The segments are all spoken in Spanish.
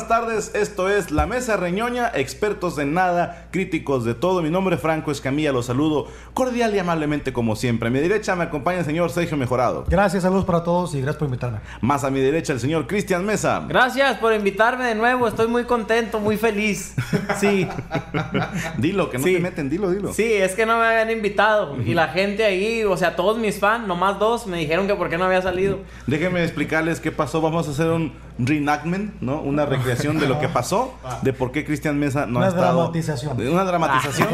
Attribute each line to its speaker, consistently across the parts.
Speaker 1: Buenas tardes. Esto es La Mesa Reñoña, expertos en nada, críticos de todo. Mi nombre es Franco Escamilla, los saludo cordial y amablemente como siempre. A mi derecha me acompaña el señor Sergio Mejorado.
Speaker 2: Gracias, saludos para todos y gracias por invitarme.
Speaker 1: Más a mi derecha el señor Cristian Mesa.
Speaker 3: Gracias por invitarme de nuevo, estoy muy contento, muy feliz. Sí,
Speaker 1: Dilo, que no
Speaker 3: Sí.
Speaker 1: te meten, dilo, dilo.
Speaker 3: sí, es que no me habían invitado. Y la gente ahí, o sea, todos mis fans, nomás dos, me dijeron que por qué no había salido.
Speaker 1: Déjenme explicarles qué pasó. Vamos a hacer un reenactment, ¿no? Una recreación de lo que pasó, de por qué Cristian Mesa no
Speaker 2: Una
Speaker 1: ha estado.
Speaker 2: dramatización.
Speaker 1: de Una dramatización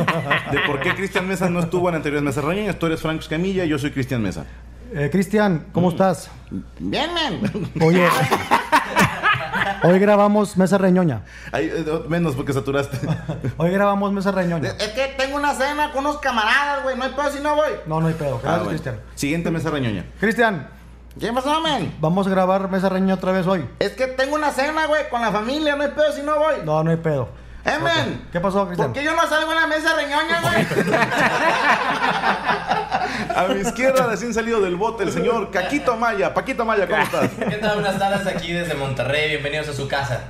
Speaker 1: de por qué Cristian Mesa no estuvo en anteriores mesas reñoñas. Tú eres Franco Escamilla, yo soy Cristian Mesa.
Speaker 2: Eh, Cristian, ¿cómo estás?
Speaker 1: Bien, man.
Speaker 2: Oye, hoy grabamos Mesa Reñoña.
Speaker 1: Ay, eh, menos porque saturaste.
Speaker 2: Hoy grabamos Mesa Reñoña.
Speaker 4: Es que tengo una cena con unos camaradas, güey. No hay pedo si no voy.
Speaker 2: No, no hay pedo.
Speaker 1: Ah,
Speaker 2: Gracias,
Speaker 1: bueno.
Speaker 2: Cristian.
Speaker 1: Siguiente mesa reñoña.
Speaker 2: Cristian,
Speaker 4: ¿Qué pasó, men?
Speaker 2: vamos a grabar Mesa Reñoña otra vez hoy.
Speaker 4: Es que tengo una cena, güey, con la familia. No hay pedo si no voy.
Speaker 2: No, no hay pedo.
Speaker 4: Eh, men.
Speaker 2: ¿Qué pasó, Cristian?
Speaker 4: ¿Por qué yo no salgo en la mesa reñoña, güey?
Speaker 1: A mi izquierda, recién salido del bote, el señor Caquito Maya. Paquito Maya, ¿cómo estás?
Speaker 5: ¿Qué tal? Buenas tardes aquí desde Monterrey. Bienvenidos a su casa.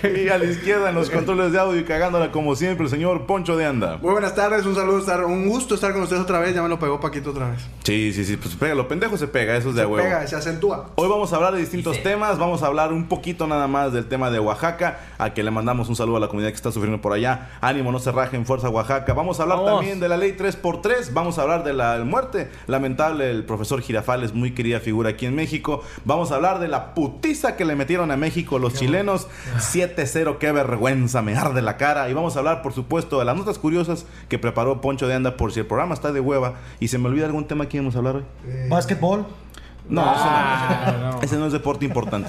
Speaker 1: Y a la izquierda, en los controles de audio y cagándola como siempre, el señor Poncho de Anda.
Speaker 6: Muy buenas tardes, un saludo, estar, un gusto estar con ustedes otra vez. Ya me lo pegó Paquito otra vez.
Speaker 1: Sí, sí, sí, pues pega, lo pendejo se pega, eso es de
Speaker 6: Se
Speaker 1: huevo.
Speaker 6: pega, se acentúa.
Speaker 1: Hoy vamos a hablar de distintos
Speaker 5: Sí.
Speaker 1: temas, vamos a hablar un poquito nada más del tema de Oaxaca, a que le mandamos un saludo a la comunidad que está sufriendo por allá. Ánimo, no se rajen, fuerza Oaxaca. Vamos a hablar
Speaker 3: Vamos.
Speaker 1: también de la ley 3x3, vamos a hablar de la muerte lamentable del profesor Girafales, muy querida figura aquí en México. Vamos a hablar de la putiza que le metieron a México los chilenos. 7-0, qué vergüenza, me arde la cara. Y vamos a hablar, por supuesto, de las notas curiosas que preparó Poncho de Anda por si el programa está de hueva y se me olvida algún tema que íbamos a hablar hoy.
Speaker 2: Básquetbol.
Speaker 1: No, ese, no, ese no es deporte importante.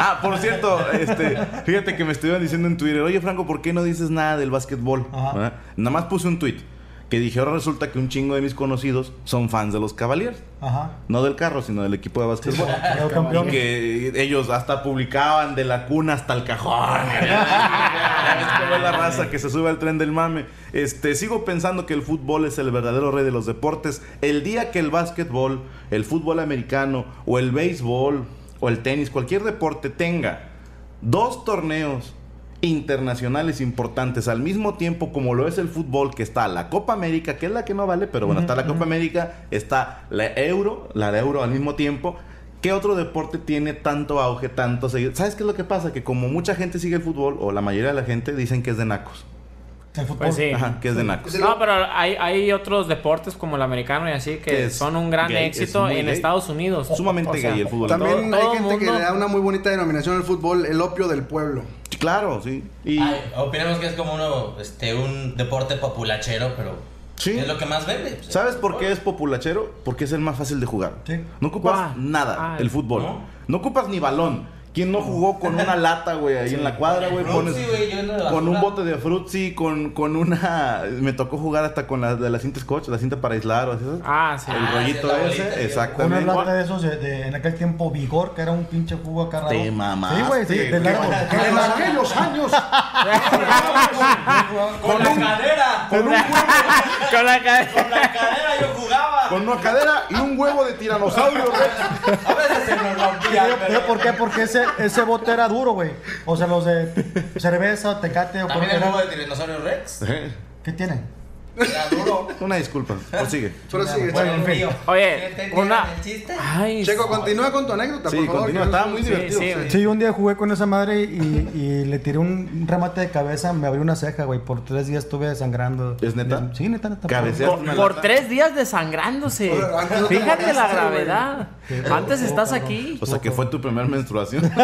Speaker 1: Ah, por cierto, este, fíjate que me estuvieron diciendo en Twitter, oye Franco, ¿por qué no dices nada del básquetbol? Nada más puse un tweet que dije, ahora resulta que un chingo de mis conocidos son fans de los Cavaliers.
Speaker 2: Ajá.
Speaker 1: No del carro, sino del equipo de básquetbol. Y que ellos hasta publicaban de la cuna hasta el cajón. es como la raza que se sube al tren del mame. Este, sigo pensando que el fútbol es el verdadero rey de los deportes. El día que el básquetbol, el fútbol americano o el béisbol o el tenis, cualquier deporte tenga dos torneos internacionales importantes al mismo tiempo como lo es el fútbol que está la Copa América que es la que no vale pero bueno está la Copa América está la Euro la de Euro al mismo tiempo ¿Qué otro deporte tiene tanto auge, tanto seguido? ¿Sabes qué es lo que pasa? Que como mucha gente sigue el fútbol, o la mayoría de la gente, dicen que es de nacos.
Speaker 2: El fútbol.
Speaker 3: Pues sí.
Speaker 1: Ajá, que es de nacos.
Speaker 3: No, pero hay, hay otros deportes como el americano y así que son un gran
Speaker 1: gay,
Speaker 3: éxito
Speaker 1: es
Speaker 3: en
Speaker 1: gay.
Speaker 3: Estados Unidos.
Speaker 1: Sumamente
Speaker 3: O sea,
Speaker 1: gay el fútbol.
Speaker 6: También
Speaker 3: Todo- todo
Speaker 6: hay gente que le da una muy bonita denominación al fútbol, el opio del pueblo.
Speaker 1: Claro, sí. Y
Speaker 5: Ay, opinamos que es como uno, este, un deporte populachero, pero
Speaker 1: Sí.
Speaker 5: es lo que más vende. pues.
Speaker 1: ¿sabes por qué es populachero? Porque es el más fácil de jugar.
Speaker 2: Sí.
Speaker 1: No ocupas nada,
Speaker 3: Ah,
Speaker 1: el fútbol.
Speaker 5: ¿no?
Speaker 1: ¿no? ocupas ni balón. ¿Quién no jugó con una lata, güey, ahí en la cuadra, güey? Pones-
Speaker 5: yo
Speaker 1: con un bote de frutzi, con, con una... Me tocó jugar hasta con la de la cinta scotch, la cinta para aislar o así.
Speaker 3: Ah, sí.
Speaker 1: El
Speaker 5: Ah,
Speaker 1: rollito
Speaker 5: sí, la bolita,
Speaker 1: ese,
Speaker 5: sí.
Speaker 2: Una
Speaker 1: exactamente.
Speaker 2: lata de esos de, de- en aquel tiempo Vigor, que era un pinche jugo acá raro.
Speaker 1: Te mamaste,
Speaker 2: Sí, güey, sí, de largo.
Speaker 6: En aquellos años.
Speaker 5: Con la cadera.
Speaker 1: Con, un huevo,
Speaker 3: Con la cadena.
Speaker 5: Con la cadera yo jugaba.
Speaker 1: Con una cadera y un huevo de tiranosaurio, Rex.
Speaker 5: A veces se nos rompía,
Speaker 2: ¿Pero
Speaker 5: pero...
Speaker 2: ¿Por qué? Porque ese, ese bote era duro, güey. O sea, los de cerveza, tecate o
Speaker 5: También el juego de tiranosaurio Rex.
Speaker 2: ¿Qué tienen?
Speaker 1: Una disculpa, prosigue.
Speaker 6: Pero sigue,
Speaker 2: Bueno, en fin.
Speaker 5: Frío.
Speaker 3: Oye,
Speaker 5: ¿Sí entendieron
Speaker 3: una-
Speaker 5: el chiste?
Speaker 3: Ay,
Speaker 6: Checo, continúa con tu anécdota,
Speaker 1: Sí,
Speaker 6: por favor.
Speaker 1: continúa, estaba muy divertido.
Speaker 3: sí,
Speaker 2: un día jugué con esa madre y, y le tiré un remate de cabeza, me abrió una ceja, güey. Por tres días estuve sangrando.
Speaker 1: ¿Es neta?
Speaker 2: Sí, neta, neta.
Speaker 1: Cabeceaste
Speaker 3: por, por tres días desangrándose. Fíjate la gravedad. Antes estás aquí.
Speaker 1: O sea, que fue tu primer menstruación.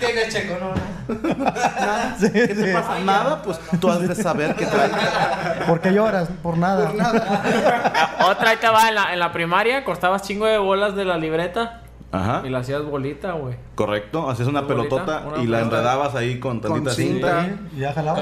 Speaker 5: ¿Qué tienes, Checo? No, no.
Speaker 2: Sí, sí.
Speaker 1: Nada, pues tú has de saber qué trae.
Speaker 2: ¿Por qué lloras? Por nada.
Speaker 3: Otra ahí te va en la, en la primaria, cortabas chingo de bolas de la libreta
Speaker 1: Ajá.
Speaker 3: y la hacías bolita, güey.
Speaker 1: Correcto, hacías una
Speaker 3: Una bolita,
Speaker 1: pelotota
Speaker 3: una
Speaker 1: y la enredabas ahí con tantita cinta.
Speaker 6: cinta.
Speaker 2: Y ya jalaba.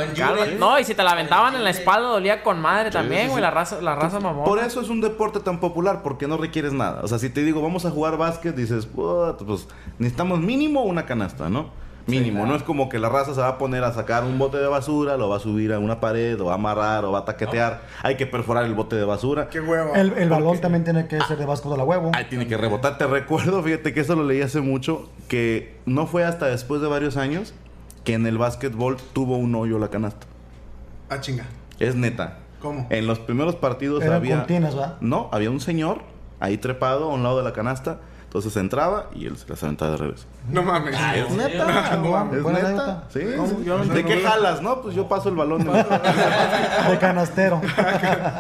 Speaker 3: No, y si te la aventaban en la espalda dolía con madre también, güey,
Speaker 1: sí.
Speaker 3: la raza, la raza mamón.
Speaker 1: Por eso es un deporte tan popular, porque no requieres nada. O sea, si te digo, vamos a jugar básquet, dices, pues necesitamos mínimo una canasta, ¿no? Mínimo, no es como que la raza se va a poner a sacar un bote de basura, lo va a subir a una pared, o va a amarrar, o va a taquetear. Hay que perforar el bote de basura.
Speaker 6: Qué huevo.
Speaker 2: El, el balón también tiene que ser de básquet a la huevo.
Speaker 1: Ahí tiene que rebotar. Te recuerdo, fíjate que eso lo leí hace mucho, que no fue hasta después de varios años que en el básquetbol tuvo un hoyo la canasta.
Speaker 6: Ah, chinga.
Speaker 1: Es neta.
Speaker 6: ¿Cómo?
Speaker 1: En los primeros partidos había... No, había un señor ahí trepado a un lado de la canasta. Entonces entraba y él se las aventaba de revés.
Speaker 6: No mames.
Speaker 1: Es neta.
Speaker 2: Chingón,
Speaker 1: Es
Speaker 2: buena
Speaker 1: neta.
Speaker 3: no
Speaker 1: ¿De qué jalas? No, pues yo paso el balón. de-
Speaker 2: De canastero.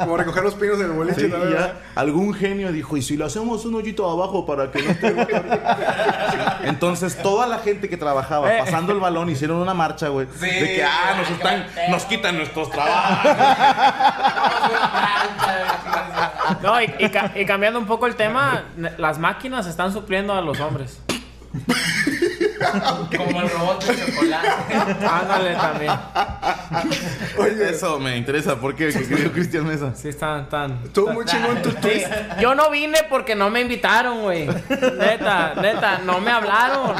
Speaker 6: Como recoger los pinos del boliche.
Speaker 1: Sí,
Speaker 6: ¿no?
Speaker 1: y ya algún genio dijo, ¿y si le hacemos un hoyito abajo para que no esté gota arriba?" Entonces toda la gente que trabajaba
Speaker 3: Eh.
Speaker 1: pasando el balón hicieron una marcha, güey.
Speaker 5: Sí,
Speaker 1: de que, ah, nos están, nos quitan nuestros trabajos.
Speaker 3: No, y, y ca- y cambiando un poco el tema, las máquinas están supliendo a los hombres.
Speaker 5: Como el robot de chocolate.
Speaker 3: Ándale también.
Speaker 1: Oye, eso me interesa. ¿Por qué? ¿Qué creyó Cristian Mesa?
Speaker 3: Sí, están, están.
Speaker 6: Estuvo muy chingón tu
Speaker 3: Sí,
Speaker 6: twist.
Speaker 3: yo no vine porque no me invitaron, güey. Neta, neta, no me hablaron.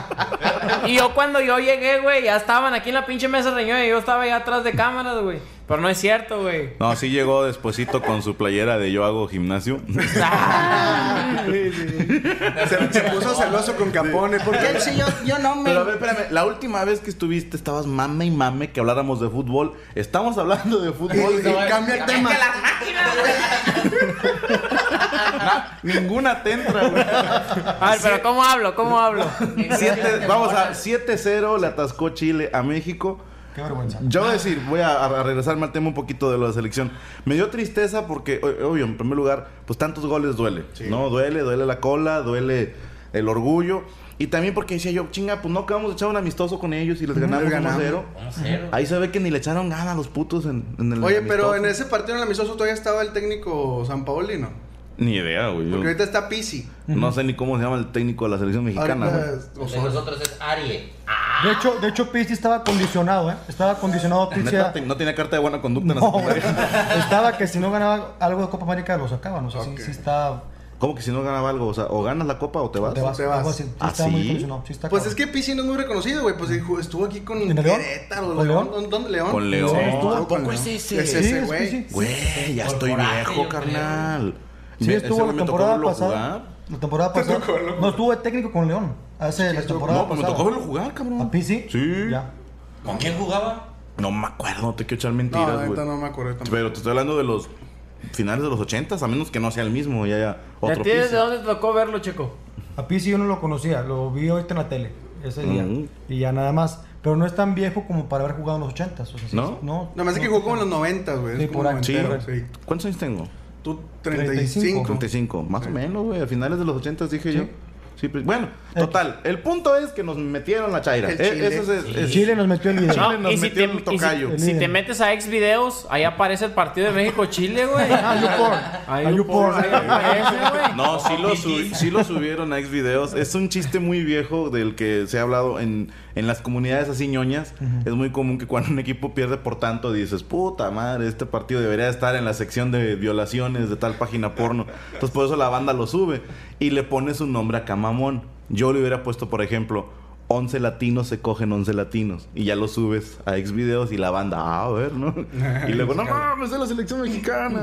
Speaker 3: Y yo cuando yo llegué, güey, ya estaban aquí en la pinche mesa reñoña y yo estaba allá atrás de cámaras, güey. Pero no es cierto, güey.
Speaker 1: No, sí llegó despuesito con su playera de yo hago gimnasio.
Speaker 6: Se, se puso celoso con Capone. ¿Por qué?
Speaker 4: Sí, yo, yo no me.
Speaker 1: Pero a ver, espérame, la última vez que estuviste estabas mame y mame que habláramos de fútbol. Estamos hablando de fútbol.
Speaker 6: Y- y cambia el tema.
Speaker 1: Ninguna te entra, güey.
Speaker 3: A ver, pero ¿cómo hablo? ¿Cómo hablo?
Speaker 1: Siete- vamos a 7-0 le atascó Chile a México.
Speaker 2: Qué vergüenza.
Speaker 1: Yo voy a decir, voy a, a regresarme al tema un poquito de la selección. Me dio tristeza porque, obvio, en primer lugar, pues tantos goles duele. ¿No? Duele, duele la cola, duele el orgullo. Y también porque decía yo, chinga, pues no acabamos de echar un amistoso con ellos y les ganamos
Speaker 6: Les ganamos.
Speaker 1: 1-0.
Speaker 5: Vamos cero.
Speaker 1: Ahí se ve que ni le echaron ganas a los putos en, en el
Speaker 6: Oye, pero
Speaker 1: amistoso.
Speaker 6: en ese partido en el amistoso todavía estaba el técnico San Paolino.
Speaker 1: Ni idea, güey. yo
Speaker 6: Porque ahorita está Pisi.
Speaker 1: No sé ni cómo se llama el técnico de la selección mexicana.
Speaker 6: Ahorita es
Speaker 5: nosotros es Arie.
Speaker 2: De hecho, de hecho, Pizzi estaba condicionado, ¿eh? Estaba condicionado Pizzi. A-
Speaker 1: no tenía carta de buena conducta en la
Speaker 2: No. Estaba que si no ganaba algo de Copa América lo sacaban. O sea, sí,
Speaker 6: Ok.
Speaker 2: sí está.
Speaker 1: ¿Cómo que si no ganaba algo? O sea, o ganas la copa o te vas.
Speaker 2: Te vas,
Speaker 6: te vas.
Speaker 2: Sí,
Speaker 1: ¿Ah,
Speaker 2: está
Speaker 1: sí?
Speaker 2: Sí está
Speaker 6: Pues
Speaker 2: cabrón.
Speaker 6: es que Pisi no es muy reconocido, güey. Pues estuvo aquí con. Querétaro,
Speaker 2: ¿Con
Speaker 6: León. ¿Dónde-. León.
Speaker 1: Con León.
Speaker 2: Sí, estuvo.
Speaker 6: Estuvo con
Speaker 1: ¿Poco es ese?
Speaker 6: Es
Speaker 2: Sí,
Speaker 6: ese,
Speaker 2: es
Speaker 6: güey.
Speaker 2: Pizzi.
Speaker 1: Güey, ya
Speaker 5: Por
Speaker 1: estoy
Speaker 5: coraje,
Speaker 1: viejo, carnal.
Speaker 2: Sí, estuvo la temporada pasada. La temporada pasada. No estuvo de técnico con León. Hace la temporada
Speaker 1: No, pues me
Speaker 2: pasada.
Speaker 1: tocó verlo jugar, cabrón.
Speaker 2: ¿A Pizzi?
Speaker 1: Sí.
Speaker 2: Ya.
Speaker 5: ¿Con quién jugaba?
Speaker 1: No me acuerdo, no te quiero echar
Speaker 6: No,
Speaker 1: mentiras, güey.
Speaker 6: neta no me acuerdo tampoco.
Speaker 1: Pero te estoy hablando de los finales de los ochentas, a menos que no sea el mismo y haya
Speaker 3: ¿Ya
Speaker 1: otro
Speaker 3: tienes
Speaker 1: piso.
Speaker 3: de dónde te tocó verlo, Checo?
Speaker 2: A Pizzi yo no lo conocía. Lo vi ahorita en la tele. Ese día.
Speaker 1: Ujú.
Speaker 2: Y ya nada más. pero no es tan viejo como para haber jugado en los 80 o sea, sí,
Speaker 1: ¿No?
Speaker 2: no.
Speaker 6: Nada más es que jugó como en los 90, güey.
Speaker 2: Sí,
Speaker 6: Es como
Speaker 2: por ahí.
Speaker 1: Sí.
Speaker 6: noventero, sí.
Speaker 1: ¿Cuántos años tengo?
Speaker 6: Tú 35.
Speaker 1: 35, más o menos, güey. A finales de los 80 dije yo. Sí, pues, bueno,
Speaker 2: Eh.
Speaker 1: total. El punto es que nos metieron la chaira.
Speaker 6: El
Speaker 1: Eh,
Speaker 6: Chile.
Speaker 1: eso es- es-
Speaker 2: Chile nos metió el video.
Speaker 1: Chile
Speaker 3: No,
Speaker 1: nos
Speaker 3: y si
Speaker 1: metió
Speaker 3: te,
Speaker 1: en el
Speaker 3: y si-
Speaker 1: tocayo.
Speaker 3: si te metes a ex videos, ahí aparece el partido de México-Chile, güey.
Speaker 2: Ah, YouPorn.
Speaker 3: Ahí
Speaker 2: Ah,
Speaker 3: YouPorn,
Speaker 2: YouPorn.
Speaker 3: ahí aparece, güey.
Speaker 1: No, sí lo, su- sí lo subieron a ex videos. Es un chiste muy viejo del que se ha hablado en, en las comunidades así ñoñas. Es muy común que cuando un equipo pierde por tanto dices, puta madre, este partido debería estar en la sección de violaciones de tal página porno. Entonces por eso la banda lo sube y le pone su nombre a Camamón. Yo le hubiera puesto, por ejemplo, 11 latinos se cogen 11 latinos. Y ya lo subes a ex videos y la banda, ah, a ver, ¿no? Y luego, no mames, es la selección mexicana.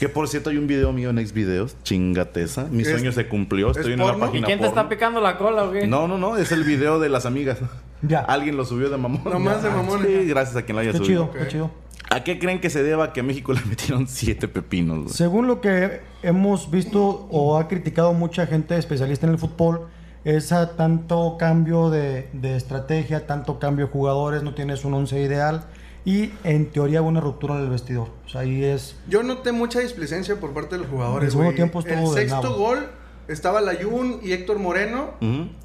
Speaker 1: que por cierto, hay un video mío en ex videos, chingateza. Mi
Speaker 6: ¿Es-
Speaker 1: sueño se cumplió,
Speaker 6: es
Speaker 1: estoy en?
Speaker 3: ¿Y
Speaker 1: página
Speaker 3: quién te está picando la cola, güey?
Speaker 1: No, no, no, es el video de las amigas.
Speaker 2: Ya.
Speaker 1: Alguien lo subió de mamón.
Speaker 6: Nomás de mamón.
Speaker 1: Sí, gracias a quien lo haya
Speaker 2: Qué
Speaker 1: subido.
Speaker 2: chido, qué chido.
Speaker 1: ¿A qué creen que se deba que a México le metieron siete pepinos? güey?
Speaker 2: Según lo que hemos visto o ha criticado mucha gente especialista en el fútbol, es a tanto cambio de, de estrategia, tanto cambio de jugadores, no tienes un once ideal y en teoría hubo una ruptura en el vestidor. O sea, ahí es...
Speaker 6: Yo noté mucha displicencia por parte de los jugadores.
Speaker 2: El segundo tiempo estuvo
Speaker 6: El sexto
Speaker 2: nabo.
Speaker 6: gol estaba Layun y Héctor Moreno.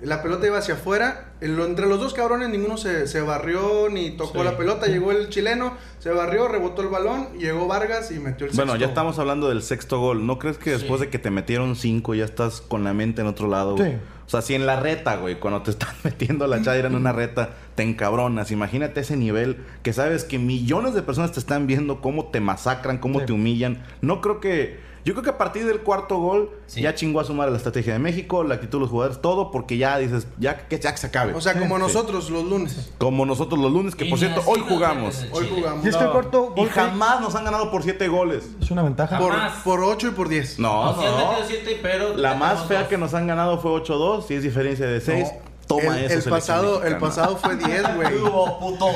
Speaker 6: La pelota iba hacia afuera. Entre los dos cabrones ninguno se, se barrió ni tocó la pelota. Llegó el chileno, se barrió, rebotó el balón, llegó Vargas y metió el
Speaker 1: Bueno,
Speaker 6: sexto.
Speaker 1: ya estamos hablando del sexto gol. ¿No crees que después de que te metieron cinco ya estás con la mente en otro lado?
Speaker 2: Sí.
Speaker 1: O sea, si en la reta, güey, cuando te están metiendo la chaira en una reta, te encabronas. Imagínate ese nivel que sabes que millones de personas te están viendo cómo te masacran, cómo
Speaker 2: Sí.
Speaker 1: te humillan. No creo que... Yo creo que a partir del cuarto gol
Speaker 5: Sí.
Speaker 1: ya chingó a su madre la estrategia de México, la actitud de los jugadores, todo, porque ya dices, ya que, ya que se acabe.
Speaker 6: O sea, como
Speaker 1: Sí.
Speaker 6: nosotros los lunes.
Speaker 1: Como nosotros los lunes, que por
Speaker 5: Y
Speaker 1: cierto, hoy jugamos.
Speaker 6: Hoy jugamos.
Speaker 2: Y es que el cuarto
Speaker 1: Y
Speaker 2: gol
Speaker 1: jamás nos han ganado por siete goles.
Speaker 2: es una ventaja.
Speaker 6: Por,
Speaker 5: Jamás.
Speaker 6: por 8 y por 10.
Speaker 1: No,
Speaker 5: No, siete, pero
Speaker 1: La más fea
Speaker 5: dos.
Speaker 1: que nos han ganado fue 8-2, si es diferencia de 6.
Speaker 6: No.
Speaker 1: Toma
Speaker 6: el,
Speaker 1: eso.
Speaker 6: el pasado, el pasado fue 10, güey.
Speaker 5: Puto.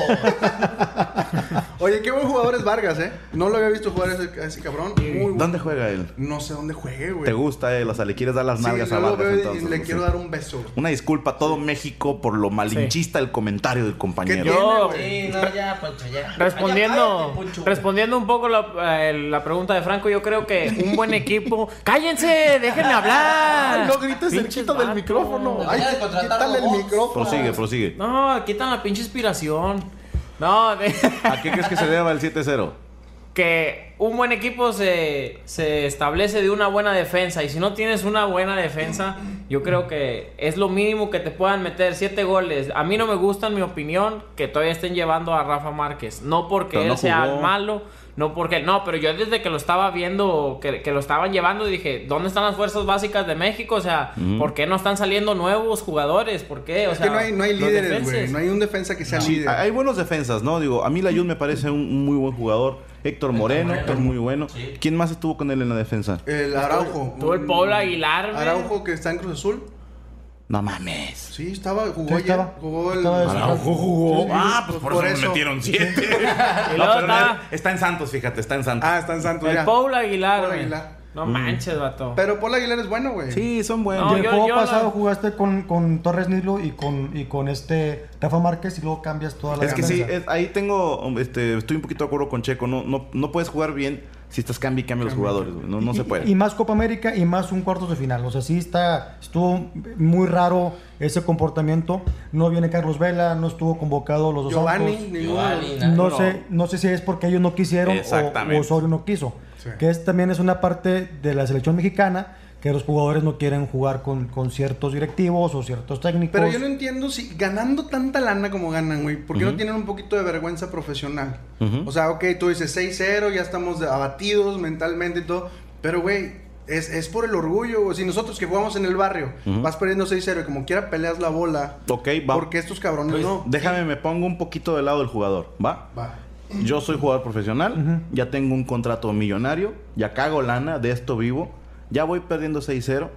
Speaker 6: Oye, qué buen jugador es Vargas, ¿eh? No lo había visto jugar a ese, a ese cabrón. Muy bueno.
Speaker 1: ¿Dónde juega él?
Speaker 6: No sé dónde juegue, güey.
Speaker 1: ¿Te gusta él? O sea, le quieres dar las
Speaker 6: Sí,
Speaker 1: nalgas a
Speaker 6: luego
Speaker 1: Vargas
Speaker 6: veo y
Speaker 1: entonces.
Speaker 6: le
Speaker 1: ¿no?
Speaker 6: quiero
Speaker 1: Sí.
Speaker 6: dar un beso.
Speaker 1: Una disculpa a todo México por lo malinchista el comentario del compañero.
Speaker 6: ¿Qué
Speaker 3: Yo,
Speaker 5: Sí, no, ya, Poncho, ya.
Speaker 3: respondiendo,
Speaker 5: Ya cállate, Poncho.
Speaker 3: respondiendo un poco la, eh, la pregunta de Franco, yo creo que un buen equipo. ¡Cállense! ¡Déjenme hablar!
Speaker 1: Ay, no grites
Speaker 3: Pinches
Speaker 1: cerquita del micrófono.
Speaker 5: Ay,
Speaker 6: el micrófono.
Speaker 1: Prosigue, prosigue.
Speaker 3: No, quitan la pinche inspiración. No, de-
Speaker 1: ¿A qué crees que se deba el 7-0?
Speaker 3: que un buen equipo se, se establece de una buena defensa. Y si no tienes una buena defensa, yo creo que es lo mínimo que te puedan meter siete goles. A mí no me gusta, en mi opinión, que todavía estén llevando a Rafa Márquez. No porque
Speaker 1: Pero
Speaker 3: él
Speaker 1: no
Speaker 3: sea malo, no porque... No, pero yo desde que lo estaba viendo, que, que lo estaban llevando, dije, ¿dónde están las fuerzas básicas de México? O sea. ¿por qué no están saliendo nuevos jugadores? ¿Por qué? O
Speaker 6: Es
Speaker 3: sea,
Speaker 6: que no hay, no hay líderes, güey. No hay un defensa que sea líder.
Speaker 1: hay buenos defensas, ¿no? Digo, a mí la Jun me parece un muy buen jugador. Héctor Moreno,
Speaker 5: Moreno.
Speaker 1: que es muy bueno.
Speaker 5: Sí.
Speaker 1: ¿Quién más estuvo con él en la defensa?
Speaker 6: El Araujo.
Speaker 3: Tuvo el Pablo Aguilar, güey.
Speaker 6: Araujo que está en Cruz Azul.
Speaker 1: No mames.
Speaker 6: Sí, estaba, jugó
Speaker 2: Sí,
Speaker 6: ayer.
Speaker 2: estaba.
Speaker 6: Jugó el.
Speaker 2: Estaba de
Speaker 1: Araujo jugó.
Speaker 6: Sí,
Speaker 1: ah, pues por,
Speaker 6: por
Speaker 1: eso,
Speaker 6: eso.
Speaker 1: me metieron siete.
Speaker 3: Y
Speaker 1: No, está en Santos, fíjate, está en Santos.
Speaker 6: Ah, está en Santos
Speaker 3: El
Speaker 6: ya.
Speaker 3: Paul Aguilar,
Speaker 6: Paul
Speaker 3: güey.
Speaker 6: Aguilar.
Speaker 3: No manches, vato.
Speaker 6: Pero Paul Aguilar es bueno, güey.
Speaker 1: Sí, son buenos.
Speaker 3: No,
Speaker 2: y el
Speaker 3: yo-
Speaker 2: juego
Speaker 3: yo
Speaker 2: pasado
Speaker 3: la-
Speaker 2: jugaste con, con Torres Nilo y con, y con este Rafa Márquez y luego cambias toda la
Speaker 1: Es que sí,
Speaker 2: defensa.
Speaker 1: es- ahí tengo, este, estoy un poquito de acuerdo con Checo. No, no, no puedes jugar bien si estás cambia y cambia los jugadores. güey. No, no
Speaker 2: y,
Speaker 1: se puede.
Speaker 2: Y más Copa América y más un cuartos de final. O sea, sí está, estuvo muy raro ese comportamiento. No viene Carlos Vela, no estuvo convocado los dos
Speaker 6: Giovanni,
Speaker 2: Santos.
Speaker 6: ninguno.
Speaker 5: Giovanni,
Speaker 2: No,
Speaker 1: No.
Speaker 2: sé, no sé si es porque ellos no quisieron o,
Speaker 1: Exactamente.
Speaker 2: o Osorio no quiso.
Speaker 6: Sí.
Speaker 2: Que es, también es una parte de la selección mexicana que los jugadores no quieren jugar con, con ciertos directivos o ciertos técnicos.
Speaker 6: Pero yo no entiendo si ganando tanta lana como ganan, güey, ¿por qué no tienen un poquito de vergüenza profesional?
Speaker 1: Ujú.
Speaker 6: O sea, ok, tú dices 6-0, ya estamos abatidos mentalmente y todo, pero güey, es, es por el orgullo, güey. Si nosotros que jugamos en el barrio
Speaker 1: Ujú.
Speaker 6: vas perdiendo 6-0 y como quiera peleas la bola,
Speaker 1: Ok, va.
Speaker 6: porque estos cabrones
Speaker 5: Pues,
Speaker 6: no?
Speaker 1: Déjame, me pongo un poquito del lado del jugador, ¿va?
Speaker 6: Va.
Speaker 1: Yo soy jugador profesional, ya tengo un contrato millonario, ya cago lana, de esto vivo, ya voy perdiendo 6-0.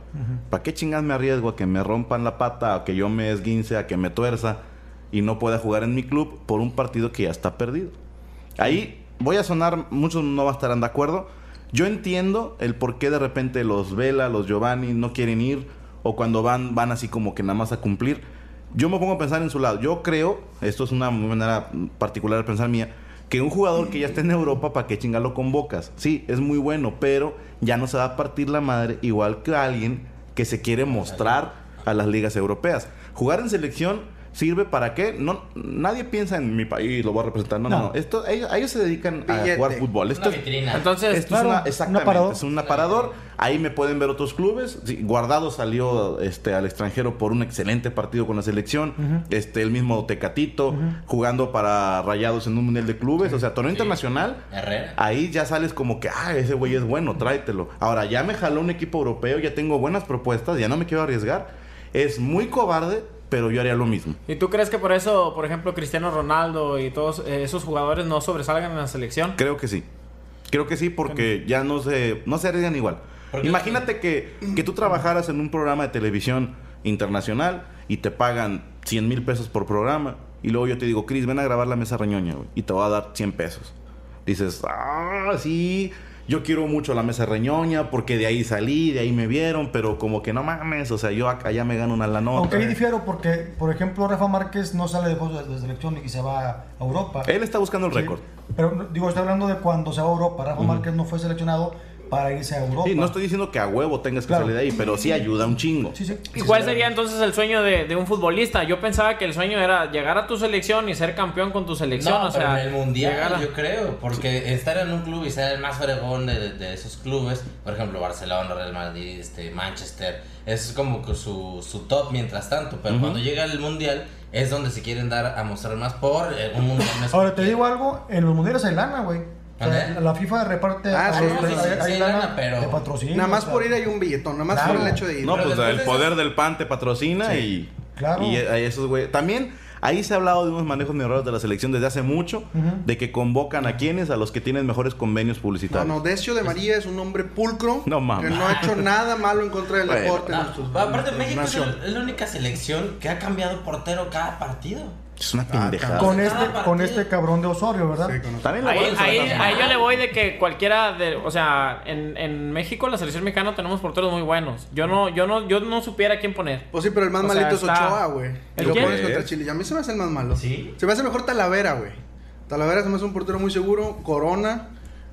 Speaker 1: ¿Para qué chingas me arriesgo a que me rompan la pata, a que yo me esguince, a que me tuerza y no pueda jugar en mi club por un partido que ya está perdido? Ahí voy a sonar, muchos no va a estar de acuerdo. Yo entiendo el por qué de repente los Vela, los Giovanni no quieren ir o cuando van, van así como que nada más a cumplir. yo me pongo a pensar en su lado. Yo creo, esto es una manera particular de pensar mía, que un jugador que ya está en Europa, ¿para qué chinga lo convocas? Sí, es muy bueno, pero ya no se va a partir la madre igual que alguien que se quiere mostrar a las ligas europeas. Jugar en selección sirve para qué? No, nadie piensa en mi país, lo voy a representar. No, no,
Speaker 2: No.
Speaker 1: Esto, ellos, ellos se dedican
Speaker 6: Billete.
Speaker 1: a jugar fútbol. Esto
Speaker 5: Una
Speaker 1: es-
Speaker 5: vitrina.
Speaker 3: Entonces,
Speaker 1: esto
Speaker 2: claro,
Speaker 1: es una,
Speaker 2: un
Speaker 1: exactamente,
Speaker 2: aparador.
Speaker 1: es un aparador. Ahí me pueden ver otros clubes. Sí, Guardado salió este, al extranjero por un excelente partido con la selección. este, el mismo Tecatito, jugando para Rayados en un mundial de clubes. O sea, torneo internacional.
Speaker 5: Herrera.
Speaker 1: Ahí ya sales como que, ah, ese güey es bueno, tráetelo. Ahora, ya me jaló un equipo europeo, ya tengo buenas propuestas, ya no me quiero arriesgar. Es muy cobarde, pero yo haría lo mismo.
Speaker 3: ¿y tú crees que por eso, por ejemplo, Cristiano Ronaldo y todos eh, esos jugadores no sobresalgan en la selección?
Speaker 1: Creo que sí. Creo que sí, porque ya no se, no se arriesgan igual. Imagínate que, que tú trabajaras en un programa de televisión internacional y te pagan 100 mil pesos por programa. Y luego yo te digo, Cris, ven a grabar la mesa reñoña, güey, y te voy a dar 100 pesos. Dices, ah, sí, yo quiero mucho la mesa reñoña porque de ahí salí, de ahí me vieron, pero como que no mames, o sea, yo acá ya me gano una la nota.
Speaker 2: Aunque ahí difiero porque, por ejemplo, Rafa Márquez no sale de de selección y se va a Europa.
Speaker 1: Él está buscando el
Speaker 2: Sí.
Speaker 1: récord.
Speaker 2: Pero digo, estoy hablando de cuando se va a Europa. Rafa Márquez no fue seleccionado para irse a Europa.
Speaker 1: Sí, no estoy diciendo que a huevo tengas que
Speaker 2: Claro.
Speaker 1: salir de ahí, pero sí ayuda un chingo.
Speaker 2: Sí, sí.
Speaker 3: ¿Y cuál sería entonces el sueño de, de un futbolista? Yo pensaba que el sueño era llegar a tu selección y ser campeón con tu selección.
Speaker 5: No,
Speaker 3: o
Speaker 5: pero
Speaker 3: sea,
Speaker 5: en el mundial
Speaker 3: a-
Speaker 5: yo creo, porque estar en un club y ser el más fregón de, de esos clubes, por ejemplo Barcelona, Real Madrid, este, Manchester, es como que su, su top mientras tanto, pero cuando llega el mundial es donde se quieren dar a mostrar más por eh, un mundial.
Speaker 2: Ahora te digo algo, en los mundiales hay lana, güey. O sea, la FIFA reparte
Speaker 6: Ah,
Speaker 2: a
Speaker 6: sí, sí,
Speaker 5: sí,
Speaker 2: hay
Speaker 5: sí,
Speaker 2: lana
Speaker 5: lana, pero-
Speaker 2: de patrocinio.
Speaker 6: Nada más
Speaker 2: o sea,
Speaker 6: por ir hay un billetón, nada más
Speaker 2: Claro.
Speaker 6: por el hecho de ir.
Speaker 1: No,
Speaker 5: Pero
Speaker 1: pues el
Speaker 5: de
Speaker 1: poder
Speaker 5: esos-
Speaker 1: del PAN te patrocina y.
Speaker 2: Claro.
Speaker 1: Y esos güey. También ahí se ha hablado de unos manejos muy raros de la selección desde hace mucho, de que convocan a quienes, a los que tienen mejores convenios publicitarios.
Speaker 6: no, Decio de María es un hombre pulcro
Speaker 1: No mames.
Speaker 6: que no ha hecho nada malo en contra del
Speaker 1: Bueno,
Speaker 6: deporte. en
Speaker 5: No,
Speaker 6: nuestros-
Speaker 5: aparte
Speaker 6: en
Speaker 5: México es,
Speaker 6: nación.
Speaker 5: es la única selección que ha cambiado portero cada partido.
Speaker 1: Es una pendejada.
Speaker 2: Con
Speaker 5: Cada
Speaker 2: este, con este cabrón de Osorio, ¿verdad?
Speaker 6: Sí, con-
Speaker 1: También la
Speaker 3: Ahí,
Speaker 1: a
Speaker 3: ahí, ahí yo le voy de que cualquiera de, o sea, en, en México la selección mexicana tenemos porteros muy buenos. Yo no, yo no, yo no supiera quién poner.
Speaker 6: Pues sí, pero el más
Speaker 3: O sea,
Speaker 6: malito es Ochoa, güey. Y
Speaker 3: ¿El
Speaker 6: lo
Speaker 3: quién?
Speaker 6: pones contra Chile. Y a mí se me hace el más malo.
Speaker 5: ¿Sí?
Speaker 6: Se me hace mejor Talavera, güey. Talavera se me hace un portero muy seguro. Corona.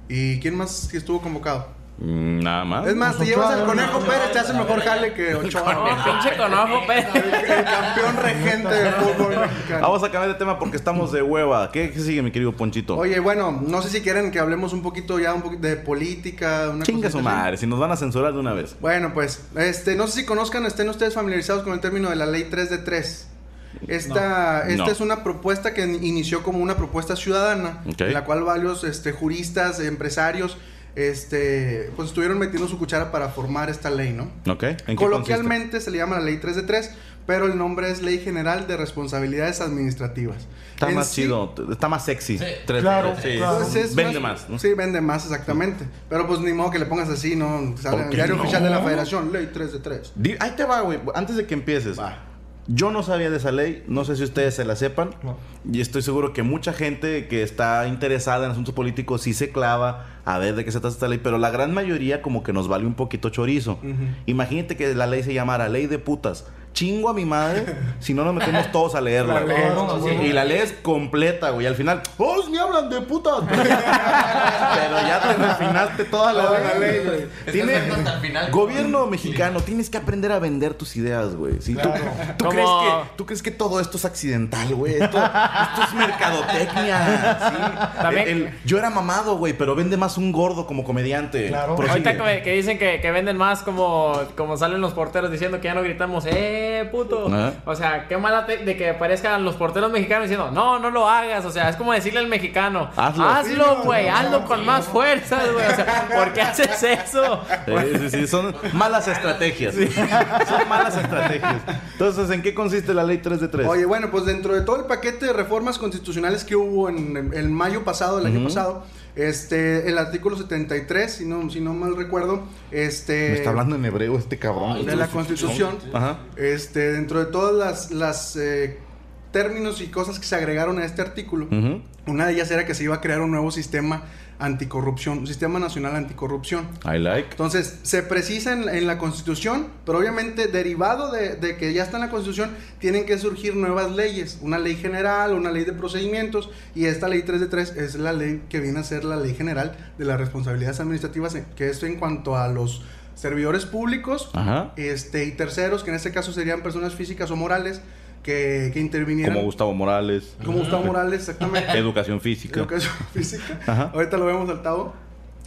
Speaker 6: ¿Y quién más que estuvo convocado?
Speaker 1: Mm, Nada más.
Speaker 6: Es más, te llevas al Conejo Pérez, te hace mejor jale que Ochoa.
Speaker 3: Pinche conojo, pero.
Speaker 6: El campeón regente del fútbol mexicano.
Speaker 1: Vamos a cambiar de tema porque estamos de hueva. ¿Qué, qué sigue, mi querido Ponchito?
Speaker 6: Oye, bueno, no sé si quieren que hablemos un poquito ya un poquito de política. Una
Speaker 1: Chinga su madre, si nos van a censurar de una vez.
Speaker 6: Bueno, pues, este, no sé si conozcan, estén ustedes familiarizados con el término de la ley 3 de 3. Esta, esta
Speaker 1: No.
Speaker 6: es una propuesta que inició como una propuesta ciudadana, en la cual varios este, juristas, empresarios, este, pues estuvieron metiendo su cuchara para formar esta ley, ¿no?
Speaker 1: ¿Ok? ¿En
Speaker 6: Coloquialmente se le llama la ley 3 de 3, pero el nombre es Ley General de Responsabilidades Administrativas.
Speaker 1: consiste? Está
Speaker 6: En
Speaker 1: más
Speaker 6: sí,
Speaker 1: chido, está más sexy.
Speaker 5: Sí.
Speaker 1: Tres-
Speaker 2: Claro,
Speaker 1: sí.
Speaker 2: claro.
Speaker 6: pues es
Speaker 1: Vende más. ¿no?
Speaker 6: Sí, vende más, exactamente. Pero pues ni modo que le pongas así, ¿no? Sale en
Speaker 1: ¿Por
Speaker 6: el diario
Speaker 1: no?
Speaker 6: oficial de la federación, ley 3 de 3.
Speaker 1: Di- Ahí te va, güey. Antes de que empieces. Yo no sabía de esa ley. No sé si ustedes se la sepan.
Speaker 2: No.
Speaker 1: Y estoy seguro que mucha gente que está interesada en asuntos políticos sí se clava a ver de qué se trata esta ley. Pero la gran mayoría como que nos vale un poquito chorizo. Imagínate que la ley se llamara ley de putas. Chingo a mi madre si no nos metemos todos a leerla.
Speaker 2: La
Speaker 1: Sí. Y la lees completa, güey. Al final, ¡oh, me hablan de putas! Pero ya te refinaste toda la
Speaker 6: Toda la ley,
Speaker 1: güey. Tiene
Speaker 5: hasta el final.
Speaker 1: gobierno mexicano, tienes que aprender a vender tus ideas, güey. Sí, ¿Tú, crees que, ¿Tú crees que todo esto es accidental, güey? Esto, esto es mercadotecnia. Sí.
Speaker 3: También-
Speaker 1: El- el- yo era mamado, güey, pero vende más un gordo como comediante.
Speaker 2: Claro.
Speaker 1: Prosigue.
Speaker 3: Ahorita que, que dicen que, que venden más como, como salen los porteros diciendo que ya no gritamos, ¡eh, puto! O sea, qué mala de que aparezcan los porteros mexicanos diciendo, no, no lo hagas. O sea, es como decirle al mexicano,
Speaker 1: Hazlo.
Speaker 3: hazlo, güey, hazlo con más fuerzas, güey. O sea, ¿por qué haces eso?
Speaker 1: Sí, sí, sí, son malas estrategias. Son malas estrategias. Entonces, ¿en qué consiste la ley 3 de 3?
Speaker 6: Oye, bueno, pues dentro de todo el paquete de reformas constitucionales que hubo en, en mayo pasado, el año pasado, este, el artículo 73, si no, si no mal recuerdo, este...
Speaker 1: Me está hablando en hebreo este cabrón.
Speaker 6: de la Constitución,
Speaker 1: Ajá.
Speaker 6: este, dentro de todas las, las eh, términos y cosas que se agregaron a este artículo. Una de ellas era que se iba a crear un nuevo sistema anticorrupción, un sistema nacional anticorrupción.
Speaker 1: I like.
Speaker 6: Entonces, se precisa en, en la Constitución, pero obviamente derivado de, de que ya está en la Constitución, tienen que surgir nuevas leyes, una ley general, una ley de procedimientos, y esta ley 3 de 3 es la ley que viene a ser la ley general de las responsabilidades administrativas, que es en cuanto a los servidores públicos
Speaker 1: Ajá.
Speaker 6: este, y terceros, que en este caso serían personas físicas o morales, que, que intervinieran.
Speaker 1: Como Gustavo Morales.
Speaker 6: Como Gustavo Morales, exactamente.
Speaker 1: Educación física.
Speaker 6: Educación física.
Speaker 1: Ajá.
Speaker 6: Ahorita lo vemos al tabo.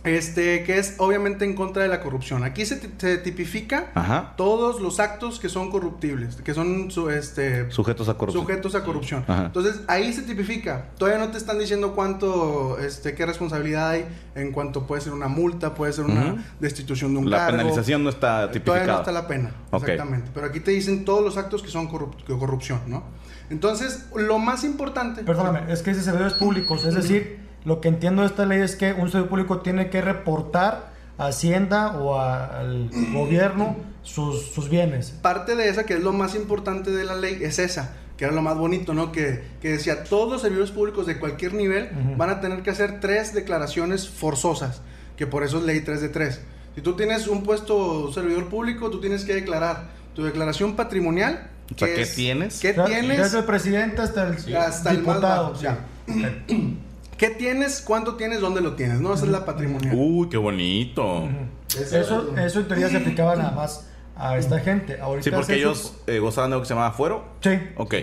Speaker 6: Este, que es obviamente en contra de la corrupción. Aquí se, ti- se tipifica
Speaker 1: Ajá.
Speaker 6: todos los actos que son corruptibles, que son su- este,
Speaker 1: Sujetos a corrupción.
Speaker 6: sujetos a corrupción.
Speaker 1: Ajá.
Speaker 6: Entonces, ahí se tipifica. Todavía no te están diciendo cuánto, este, qué responsabilidad hay en cuanto puede ser una multa, puede ser una destitución de un
Speaker 1: La
Speaker 6: cargo.
Speaker 1: penalización no está
Speaker 6: Todavía
Speaker 1: tipificada.
Speaker 6: no está la pena. Exactamente. Pero aquí te dicen todos los actos que son corrup- corrupción, ¿no? Entonces, lo más importante.
Speaker 2: Perdóname, es que dice servidores públicos, es decir, lo que entiendo de esta ley es que un servidor público tiene que reportar a Hacienda o a- al gobierno sus, sus bienes.
Speaker 6: Parte de esa, que es lo más importante de la ley, es esa, que era lo más bonito, ¿no? Que, que decía, todos los servidores públicos de cualquier nivel
Speaker 2: Ujú.
Speaker 6: van a tener que hacer tres declaraciones forzosas, que por eso es ley 3 de 3. Si tú tienes un puesto servidor público, tú tienes que declarar tu declaración patrimonial.
Speaker 1: O sea,
Speaker 6: que
Speaker 1: ¿qué
Speaker 6: es-
Speaker 1: tienes?
Speaker 6: ¿Qué tienes?
Speaker 2: Desde el presidente hasta el
Speaker 6: hasta el más
Speaker 2: diputado.
Speaker 6: bajo, ya. ¿Qué tienes? ¿Cuánto tienes? ¿Dónde lo tienes? No, esa es la patrimonial.
Speaker 1: Uy, qué bonito.
Speaker 2: Eso, eso en teoría se aplicaba nada más a esta gente. Ahorita
Speaker 1: Sí, porque ellos eh, gozaban de algo que se llamaba fuero.
Speaker 2: Sí.
Speaker 1: Ok.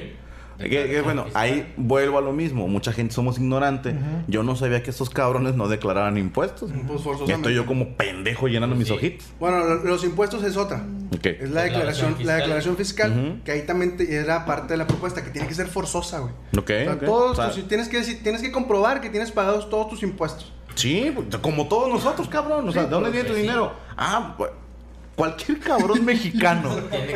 Speaker 1: Que- que, bueno, ahí vuelvo a lo mismo. Mucha gente somos ignorantes. Yo no sabía que estos cabrones no declararan impuestos.
Speaker 6: Pues
Speaker 1: Y
Speaker 6: forzosamente.
Speaker 1: estoy yo como pendejo llenando mis ojitos.
Speaker 6: Bueno, lo- los impuestos es otra.
Speaker 1: Ok.
Speaker 6: Es la declaración,
Speaker 5: Declaración
Speaker 6: la
Speaker 5: fiscal.
Speaker 6: declaración fiscal, que ahí también era parte de la propuesta, que tiene que ser forzosa, güey.
Speaker 1: Ok,
Speaker 6: O sea,
Speaker 1: ok.
Speaker 6: todos
Speaker 1: O sea,
Speaker 6: tus- tienes que decir, tienes que comprobar que tienes pagados todos tus impuestos.
Speaker 1: Sí, pues, como todos nosotros, cabrón. O sea, ¿de dónde viene tu
Speaker 5: sí.
Speaker 1: dinero? Ah, pues, cualquier cabrón mexicano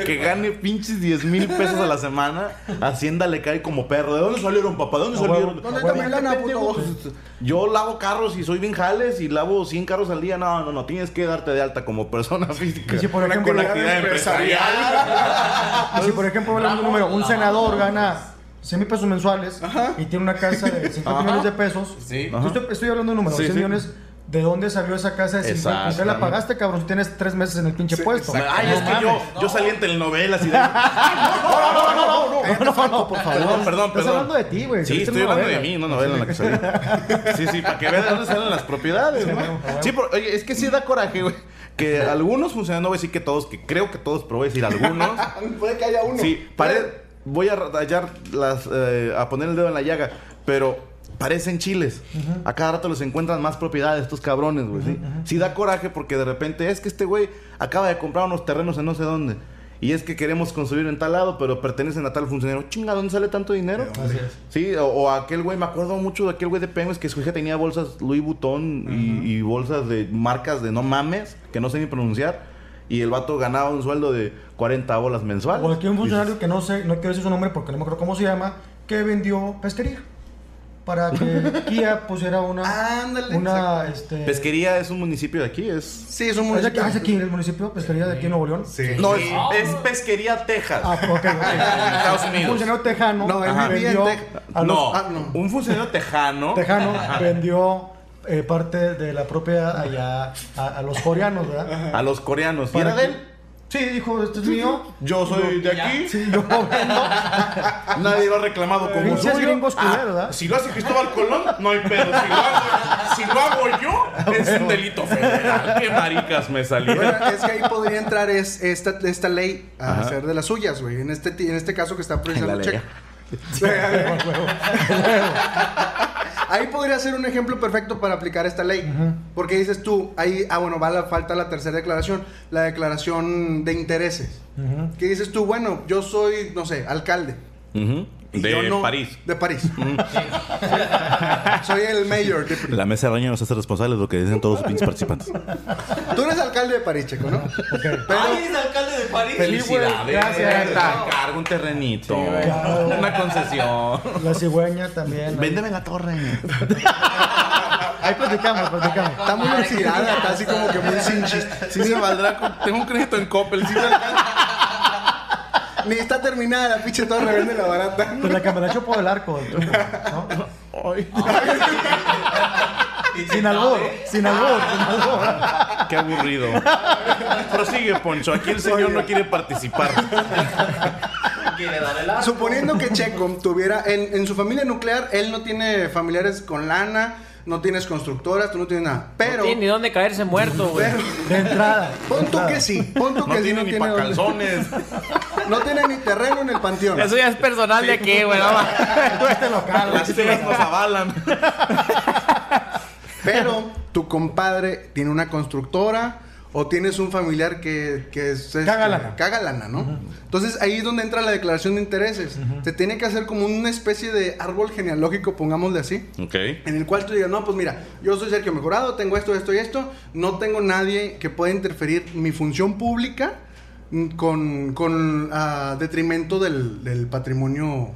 Speaker 1: que gane pinches 10 mil pesos a la semana, Hacienda le cae como perro. ¿De dónde salieron, papá? ¿De dónde salieron?
Speaker 6: ¿Dónde está mi lana,
Speaker 1: Pendejo,
Speaker 6: puto?
Speaker 1: pues, Yo lavo carros y soy bien jales y lavo 100 carros al día. No, no, no. Tienes que darte de alta como persona física.
Speaker 2: Y si, por ejemplo,
Speaker 1: con actividad empresarial.
Speaker 2: Y si, por ejemplo, hablando número, un senador gana 100 mil pesos mensuales y tiene una casa de 50
Speaker 1: Ajá.
Speaker 2: millones de pesos.
Speaker 5: Sí.
Speaker 2: Yo estoy, estoy hablando de un número,
Speaker 1: Sí,
Speaker 2: 100
Speaker 1: sí.
Speaker 2: millones. ¿De dónde salió esa casa de 50? ¿Con qué la pagaste, cabrón? Si tienes tres meses en el pinche puesto.
Speaker 1: Ay, es que yo, yo salí en telenovelas y de...
Speaker 2: No, no, no, no, no,
Speaker 6: Cállate,
Speaker 2: no,
Speaker 6: Franco, por favor.
Speaker 1: Perdón, perdón,
Speaker 2: Estás
Speaker 1: perdón.
Speaker 2: hablando de ti, güey.
Speaker 1: Sí, estoy hablando de
Speaker 2: novela.
Speaker 1: mí, una novela en la que salí. Sí, sí, para que vean de dónde salen las propiedades, ¿no?
Speaker 2: huevo.
Speaker 1: Sí, por- oye, es que sí da coraje, güey. Que algunos funcionarios, no voy a decir que todos, que creo que todos, pero voy a decir algunos.
Speaker 6: Puede que haya uno.
Speaker 1: Sí, pare- voy a rayar las, eh, a poner el dedo en la llaga, pero parecen chiles. A cada rato les encuentran más propiedades estos cabrones, güey. ¿sí? Sí da coraje porque de repente es que este güey acaba de comprar unos terrenos en no sé dónde. Y es que queremos construir en tal lado, pero pertenecen a tal funcionario. Chinga, ¿dónde sale tanto dinero?
Speaker 2: Así es.
Speaker 1: Sí, o, o aquel güey, me acuerdo mucho de aquel güey de Pemex que su hija tenía bolsas Louis Vuitton y, y bolsas de marcas de no mames, que no sé ni pronunciar. Y el vato ganaba un sueldo de 40 bolas mensuales.
Speaker 2: O aquí un
Speaker 1: Dices,
Speaker 2: funcionario que no sé, no quiero decir su nombre porque no me acuerdo cómo se llama, que vendió pesquería. Para que Kia pusiera una.
Speaker 6: Ándale,
Speaker 2: Una.
Speaker 6: exacto.
Speaker 2: Este,
Speaker 1: Pesquería es un municipio de aquí, es...
Speaker 6: Sí, es un
Speaker 2: ¿Es aquí,
Speaker 6: municipio.
Speaker 2: ah, es aquí en el municipio, pesquería de aquí en Nuevo León?
Speaker 6: Sí.
Speaker 1: No, es, es Pesquería Texas.
Speaker 2: Ah, ok, ok.
Speaker 1: Estados
Speaker 2: Un
Speaker 1: Unidos.
Speaker 2: funcionario tejano
Speaker 6: No, él
Speaker 2: ajá,
Speaker 6: vivía en
Speaker 2: vendió
Speaker 6: Teja-
Speaker 2: a los
Speaker 1: no,
Speaker 6: ah, no.
Speaker 1: un funcionario tejano.
Speaker 2: tejano vendió eh, parte de la propiedad allá a, a los coreanos, ¿verdad?
Speaker 1: A los coreanos. ¿Y
Speaker 2: Para
Speaker 1: era de
Speaker 2: que-
Speaker 1: él?
Speaker 2: Sí, dijo, esto es mío.
Speaker 1: Yo soy de aquí.
Speaker 2: Sí, yo vendo.
Speaker 1: Nadie lo ha reclamado como
Speaker 2: Pinches
Speaker 1: suyo.
Speaker 2: gringos
Speaker 1: Ah,
Speaker 2: culeros, ¿verdad?
Speaker 1: Si lo hace Cristóbal Colón, no hay pedo. Si lo hago, si lo hago yo, es un delito federal. Qué maricas me salieron.
Speaker 6: Bueno, es que ahí podría entrar es, esta, esta ley a
Speaker 1: Ajá.
Speaker 6: hacer de las suyas, güey. En este, en este caso que está
Speaker 1: La
Speaker 6: precisando
Speaker 1: ley.
Speaker 6: Ahí podría ser un ejemplo perfecto para aplicar esta ley. Porque dices tú, ahí, ah, bueno, va la falta la tercera declaración, la declaración de intereses. Que dices tú, bueno, yo soy, no sé, alcalde.
Speaker 1: Ujú.
Speaker 6: Y
Speaker 1: De
Speaker 6: no-
Speaker 1: París.
Speaker 6: De París. soy el mayor de
Speaker 1: La mesa de reño nos hace responsable de lo que dicen todos los pinches participantes.
Speaker 6: Tú eres alcalde de París, Checo, ¿no? Pero,
Speaker 5: ¡Ay, es alcalde de París!
Speaker 1: Felicidades.
Speaker 2: gracias.
Speaker 1: Te encargo un terrenito. una concesión.
Speaker 2: La cigüeña también.
Speaker 1: Véndeme la torre.
Speaker 2: Ahí platicamos, platicamos.
Speaker 6: está muy oxidada, está así como que muy sin chiste.
Speaker 1: Sí se valdrá. con- Tengo un crédito en Coppel. Sí,
Speaker 6: Ni está terminada la pinche torre, vende la barata.
Speaker 2: Pues la que me la echo por el arco. del triunfo, ¿no? Sin albur, sin albur, sin albur.
Speaker 1: Qué aburrido. Prosigue, Poncho. Aquí el señor no quiere participar.
Speaker 5: Quiere dar el arco.
Speaker 6: Suponiendo que Checo tuviera en, en su familia nuclear, él no tiene familiares con lana, no tienes constructoras, tú no tienes nada. Pero,
Speaker 3: No tiene ni dónde caerse muerto, güey.
Speaker 6: pero
Speaker 2: De entrada.
Speaker 6: pon tú que sí, pon tú
Speaker 1: No
Speaker 6: que sí,
Speaker 1: tiene
Speaker 6: no
Speaker 1: ni
Speaker 6: tiene,
Speaker 1: pa'
Speaker 6: dónde-
Speaker 1: calzones.
Speaker 6: no tiene ni terreno en el panteón.
Speaker 3: Eso ya es personal de aquí, güey. no va.
Speaker 2: Este local.
Speaker 1: Las tías nos avalan.
Speaker 6: Pero tu compadre tiene una constructora o tienes un familiar que, que es, este,
Speaker 2: Caga lana.
Speaker 6: caga lana, ¿no? Entonces ahí es donde entra la declaración de intereses. Se tiene que hacer como una especie de árbol genealógico, pongámosle así.
Speaker 1: Ok.
Speaker 6: En el cual tú digas, no, pues mira, yo soy Sergio Mejorado, tengo esto, esto y esto, no tengo nadie que pueda interferir mi función pública mm, con, con ah, detrimento del, del patrimonio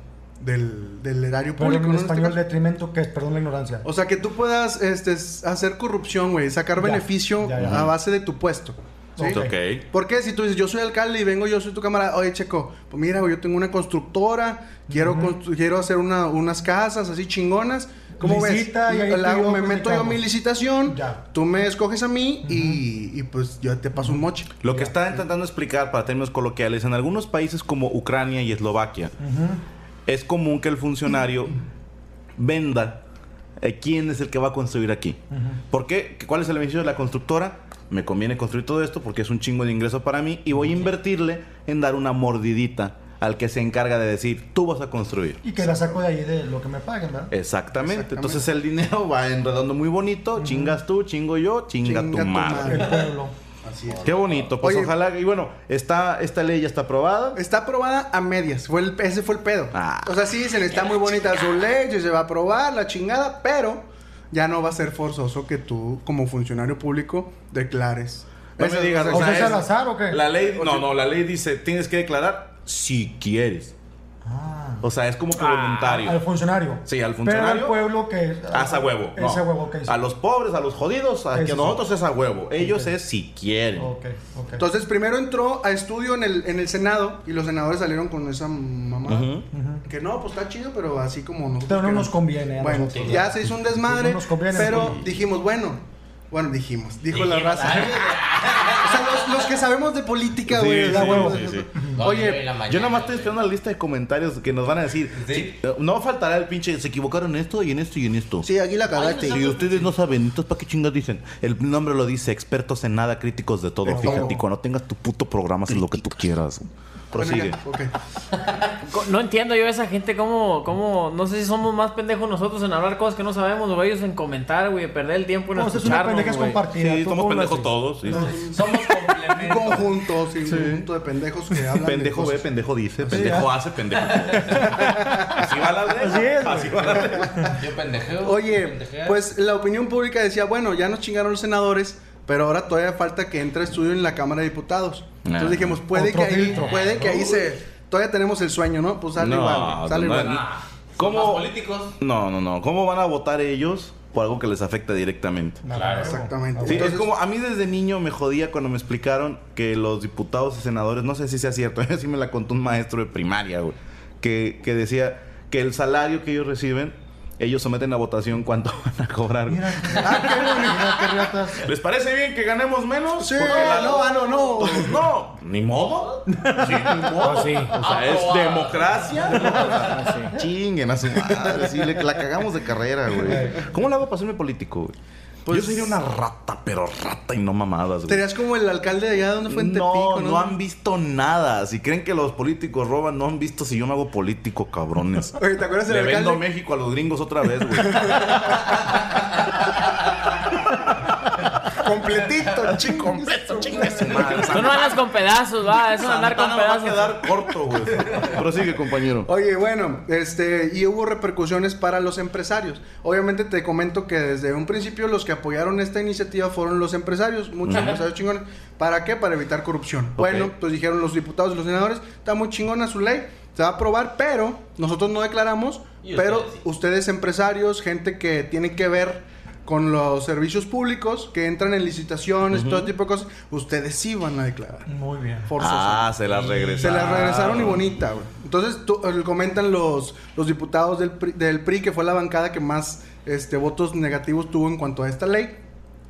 Speaker 6: del, del erario
Speaker 2: Pero
Speaker 6: público.
Speaker 2: en
Speaker 6: ¿no? En este
Speaker 2: español, detrimento, que es, perdón la ignorancia.
Speaker 6: O sea, que tú puedas este, hacer corrupción, güey, sacar
Speaker 2: Ya,
Speaker 6: beneficio
Speaker 2: ya, ya.
Speaker 6: a base de tu puesto. ¿sí?
Speaker 2: Ok.
Speaker 1: Ok.
Speaker 6: ¿Por qué? Si tú dices, yo soy alcalde y vengo, yo soy tu camarada, oye, Checo, pues mira, güey, yo tengo una constructora, quiero, constru- quiero hacer una- unas casas así chingonas. ¿Cómo
Speaker 2: Licita
Speaker 6: ves?
Speaker 2: y ahí
Speaker 6: La
Speaker 2: yo
Speaker 6: me meto yo mi licitación,
Speaker 2: Ya.
Speaker 6: tú me escoges a mí y, y, pues yo te paso un moche.
Speaker 1: Lo que está intentando explicar para términos coloquiales, en algunos países como Ucrania y Eslovaquia, es común que el funcionario venda eh, quién es el que va a construir aquí. ¿Por qué? ¿Cuál es el beneficio de la constructora? Me conviene construir todo esto porque es un chingo de ingreso para mí y voy a invertirle en dar una mordidita al que se encarga de decir, tú vas a construir.
Speaker 2: Y que la saco de ahí de lo que me paguen, ¿verdad?
Speaker 1: Exactamente.
Speaker 6: Exactamente.
Speaker 1: Entonces el dinero va en redondo muy bonito. Chingas tú, chingo yo, chinga,
Speaker 6: Chinga
Speaker 1: tu
Speaker 6: tu
Speaker 1: madre.
Speaker 2: El pueblo.
Speaker 6: Así es.
Speaker 1: Qué bonito. Pues
Speaker 6: Oye.
Speaker 1: ojalá. Y bueno, está, esta ley ya está aprobada.
Speaker 6: Está aprobada a medias. Fue el, ese fue el pedo.
Speaker 1: Ah.
Speaker 6: O sea, sí dicen, está muy bonita su ley, se va a aprobar, la chingada, pero ya no va a ser forzoso que tú, como funcionario público, declares.
Speaker 1: No
Speaker 6: Esa-
Speaker 1: me digas,
Speaker 2: o sea,
Speaker 1: sea,
Speaker 2: ¿es al azar o qué?
Speaker 1: La ley, no, no, la ley dice, tienes que declarar si quieres.
Speaker 2: Ah.
Speaker 1: O sea, es como que voluntario.
Speaker 2: Al funcionario.
Speaker 1: Sí, al
Speaker 2: Pero
Speaker 1: funcionario.
Speaker 2: al pueblo que...
Speaker 1: Haz a huevo. no.
Speaker 2: Ese huevo que
Speaker 1: A los pobres, a los jodidos, a que nosotros es a huevo. Ellos
Speaker 2: Ok.
Speaker 1: es si quieren.
Speaker 2: Ok, ok.
Speaker 6: Entonces, primero entró a estudio en el, en el Senado y los senadores salieron con esa mamá.
Speaker 1: Ujú.
Speaker 6: Que no, pues está chido, pero así como nosotros.
Speaker 2: Pero no nos conviene a
Speaker 6: Bueno,
Speaker 2: nosotros,
Speaker 6: ya
Speaker 2: ¿verdad?
Speaker 6: se hizo un desmadre,
Speaker 2: No nos conviene,
Speaker 6: pero
Speaker 2: sí.
Speaker 6: dijimos, bueno, bueno, dijimos, dijo la raza.
Speaker 5: ay,
Speaker 6: o sea, los, los que sabemos de política, güey.
Speaker 1: sí, sí, sí.
Speaker 6: Oye,
Speaker 1: Yo nada más estoy esperando la lista de comentarios que nos van a decir. No faltará el pinche, se equivocaron en esto y en esto y en esto.
Speaker 6: Sí, aquí la cagaste.
Speaker 1: Si ustedes no saben, entonces ¿para qué chingas dicen? El nombre lo dice, expertos en nada, críticos de todo. Fíjate, y cuando tengas tu puto programa, haces lo que tú quieras. Prosigue.
Speaker 6: Bueno,
Speaker 3: No entiendo yo a esa gente cómo, cómo, no sé si somos más pendejos nosotros en hablar cosas que no sabemos o ellos en comentar, güey, perder el tiempo en
Speaker 2: No, es una
Speaker 3: escucharnos,
Speaker 2: pendeja es
Speaker 3: güey.
Speaker 2: compartida.
Speaker 1: Sí,
Speaker 2: ¿tú
Speaker 1: somos pendejos todos. sí.
Speaker 5: Somos
Speaker 6: Un
Speaker 5: complementos.
Speaker 6: conjunto, sí, un conjunto de pendejos que hablan de
Speaker 1: Pendejo ve, pendejo dice, pendejo hace, pendejo. Así va la ley.
Speaker 2: Así es,
Speaker 1: Así va la ley.
Speaker 5: Yo pendejeo.
Speaker 6: Oye, pues la opinión pública decía, bueno, ya nos chingaron los senadores, pero ahora todavía falta que entre estudio en la Cámara de Diputados. Entonces
Speaker 1: Ah.
Speaker 6: dijimos, puede
Speaker 2: Otro
Speaker 6: que ahí,
Speaker 2: filtro.
Speaker 6: puede que ahí se, todavía tenemos el sueño, ¿no? Pues sale
Speaker 1: No,
Speaker 6: igual, sale
Speaker 1: no,
Speaker 6: igual.
Speaker 1: no. ¿Cómo? No, no, no. ¿Cómo van a votar ellos por algo que les afecta directamente?
Speaker 2: No,
Speaker 5: Claro.
Speaker 6: Exactamente.
Speaker 1: Sí,
Speaker 6: Entonces-
Speaker 1: es como a mí desde niño me jodía cuando me explicaron que los diputados y senadores, no sé si sea cierto, así me la contó un maestro de primaria, güey, que, que decía que el salario que ellos reciben, ellos someten a votación cuánto van a cobrar.
Speaker 2: Mira, ah, qué bonito, qué riatas.
Speaker 1: ¿Les parece bien que ganemos menos?
Speaker 6: Sí,
Speaker 1: la-
Speaker 6: no, ah, no, no.
Speaker 1: Pues no, ni modo. Sí, ni modo.
Speaker 3: Ah, sí.
Speaker 1: O sea, es democracia. Chinguen a su madre. Sí, le- la cagamos de carrera, güey. ¿Cómo le hago para hacerme político, güey?
Speaker 6: Pues-
Speaker 1: Yo sería una rata, pero rata y no mamadas, güey.
Speaker 6: Serías como el alcalde de allá donde fue en
Speaker 1: no,
Speaker 6: Tepico,
Speaker 1: no, han visto nada. Si creen que los políticos roban, no han visto si yo me hago político, cabrones.
Speaker 6: Oye, ¿te acuerdas del
Speaker 1: Le vendo
Speaker 6: alcalde?
Speaker 1: México a los gringos otra vez, güey.
Speaker 6: Completito, chico.
Speaker 1: Completo, su madre.
Speaker 3: Tú no andas con pedazos, va, eso de andar con
Speaker 1: Santana va a
Speaker 3: pedazos.
Speaker 1: quedar corto, güey. Prosigue, compañero.
Speaker 6: Oye, bueno, este, y hubo repercusiones para los empresarios. Obviamente te comento que desde un principio los que apoyaron esta iniciativa fueron los empresarios, muchos empresarios chingones. ¿Para qué? Para evitar corrupción. Bueno, pues dijeron los diputados y los senadores, está muy chingona su ley, se va a aprobar, pero nosotros no declaramos, pero
Speaker 5: ustedes sí.
Speaker 6: ustedes empresarios, gente que tiene que ver con los servicios públicos que entran en licitaciones, todo tipo de cosas, ustedes sí van a declarar.
Speaker 2: Muy bien.
Speaker 6: Forzoso.
Speaker 1: Ah, se las regresaron.
Speaker 6: Se las regresaron y bonita, güey. Entonces, tú- eh, comentan los, los diputados del PRI, del PRI, que fue la bancada que más este, votos negativos tuvo en cuanto a esta ley,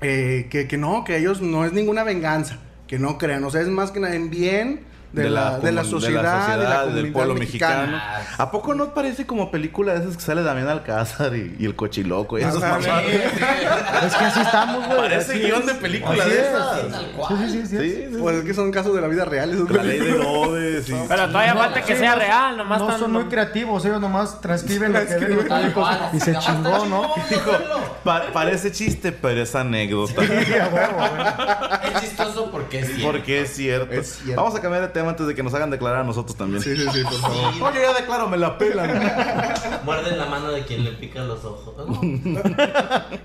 Speaker 6: eh, que, que no, que ellos no es ninguna venganza, que no crean, o sea, es más que nada en bien de, la, de la sociedad, de la,
Speaker 1: del
Speaker 6: comunidad
Speaker 1: pueblo mexicano. ¿A poco no parece como película de esas que sale Damián Alcázar y, y el cochiloco? Y esos?
Speaker 2: Es que así estamos, güey.
Speaker 1: Parece guion
Speaker 2: es.
Speaker 1: de película de
Speaker 2: es.
Speaker 1: esas.
Speaker 2: Sí,
Speaker 6: Pues es que son casos de la vida real. esos
Speaker 1: La ley de y-
Speaker 3: Pero todavía
Speaker 2: No,
Speaker 3: falta que
Speaker 2: sí,
Speaker 3: sea
Speaker 2: no-
Speaker 3: real, nomás
Speaker 2: No son muy creativos, ellos nomás transcriben lo que ven y se chingó, ¿no?
Speaker 1: Dijo, "Pa- parece chiste, pero es anécdota.
Speaker 2: Sí, a huevo, güey.
Speaker 5: Es chistoso porque es cierto.
Speaker 1: Porque es cierto.
Speaker 6: Es cierto.
Speaker 1: Vamos a cambiar de tema antes de que nos hagan declarar a nosotros también.
Speaker 6: Sí, sí, sí, por favor.
Speaker 1: Oye, ya declaro, me la pelan.
Speaker 5: Muerden la mano de quien le pica los ojos.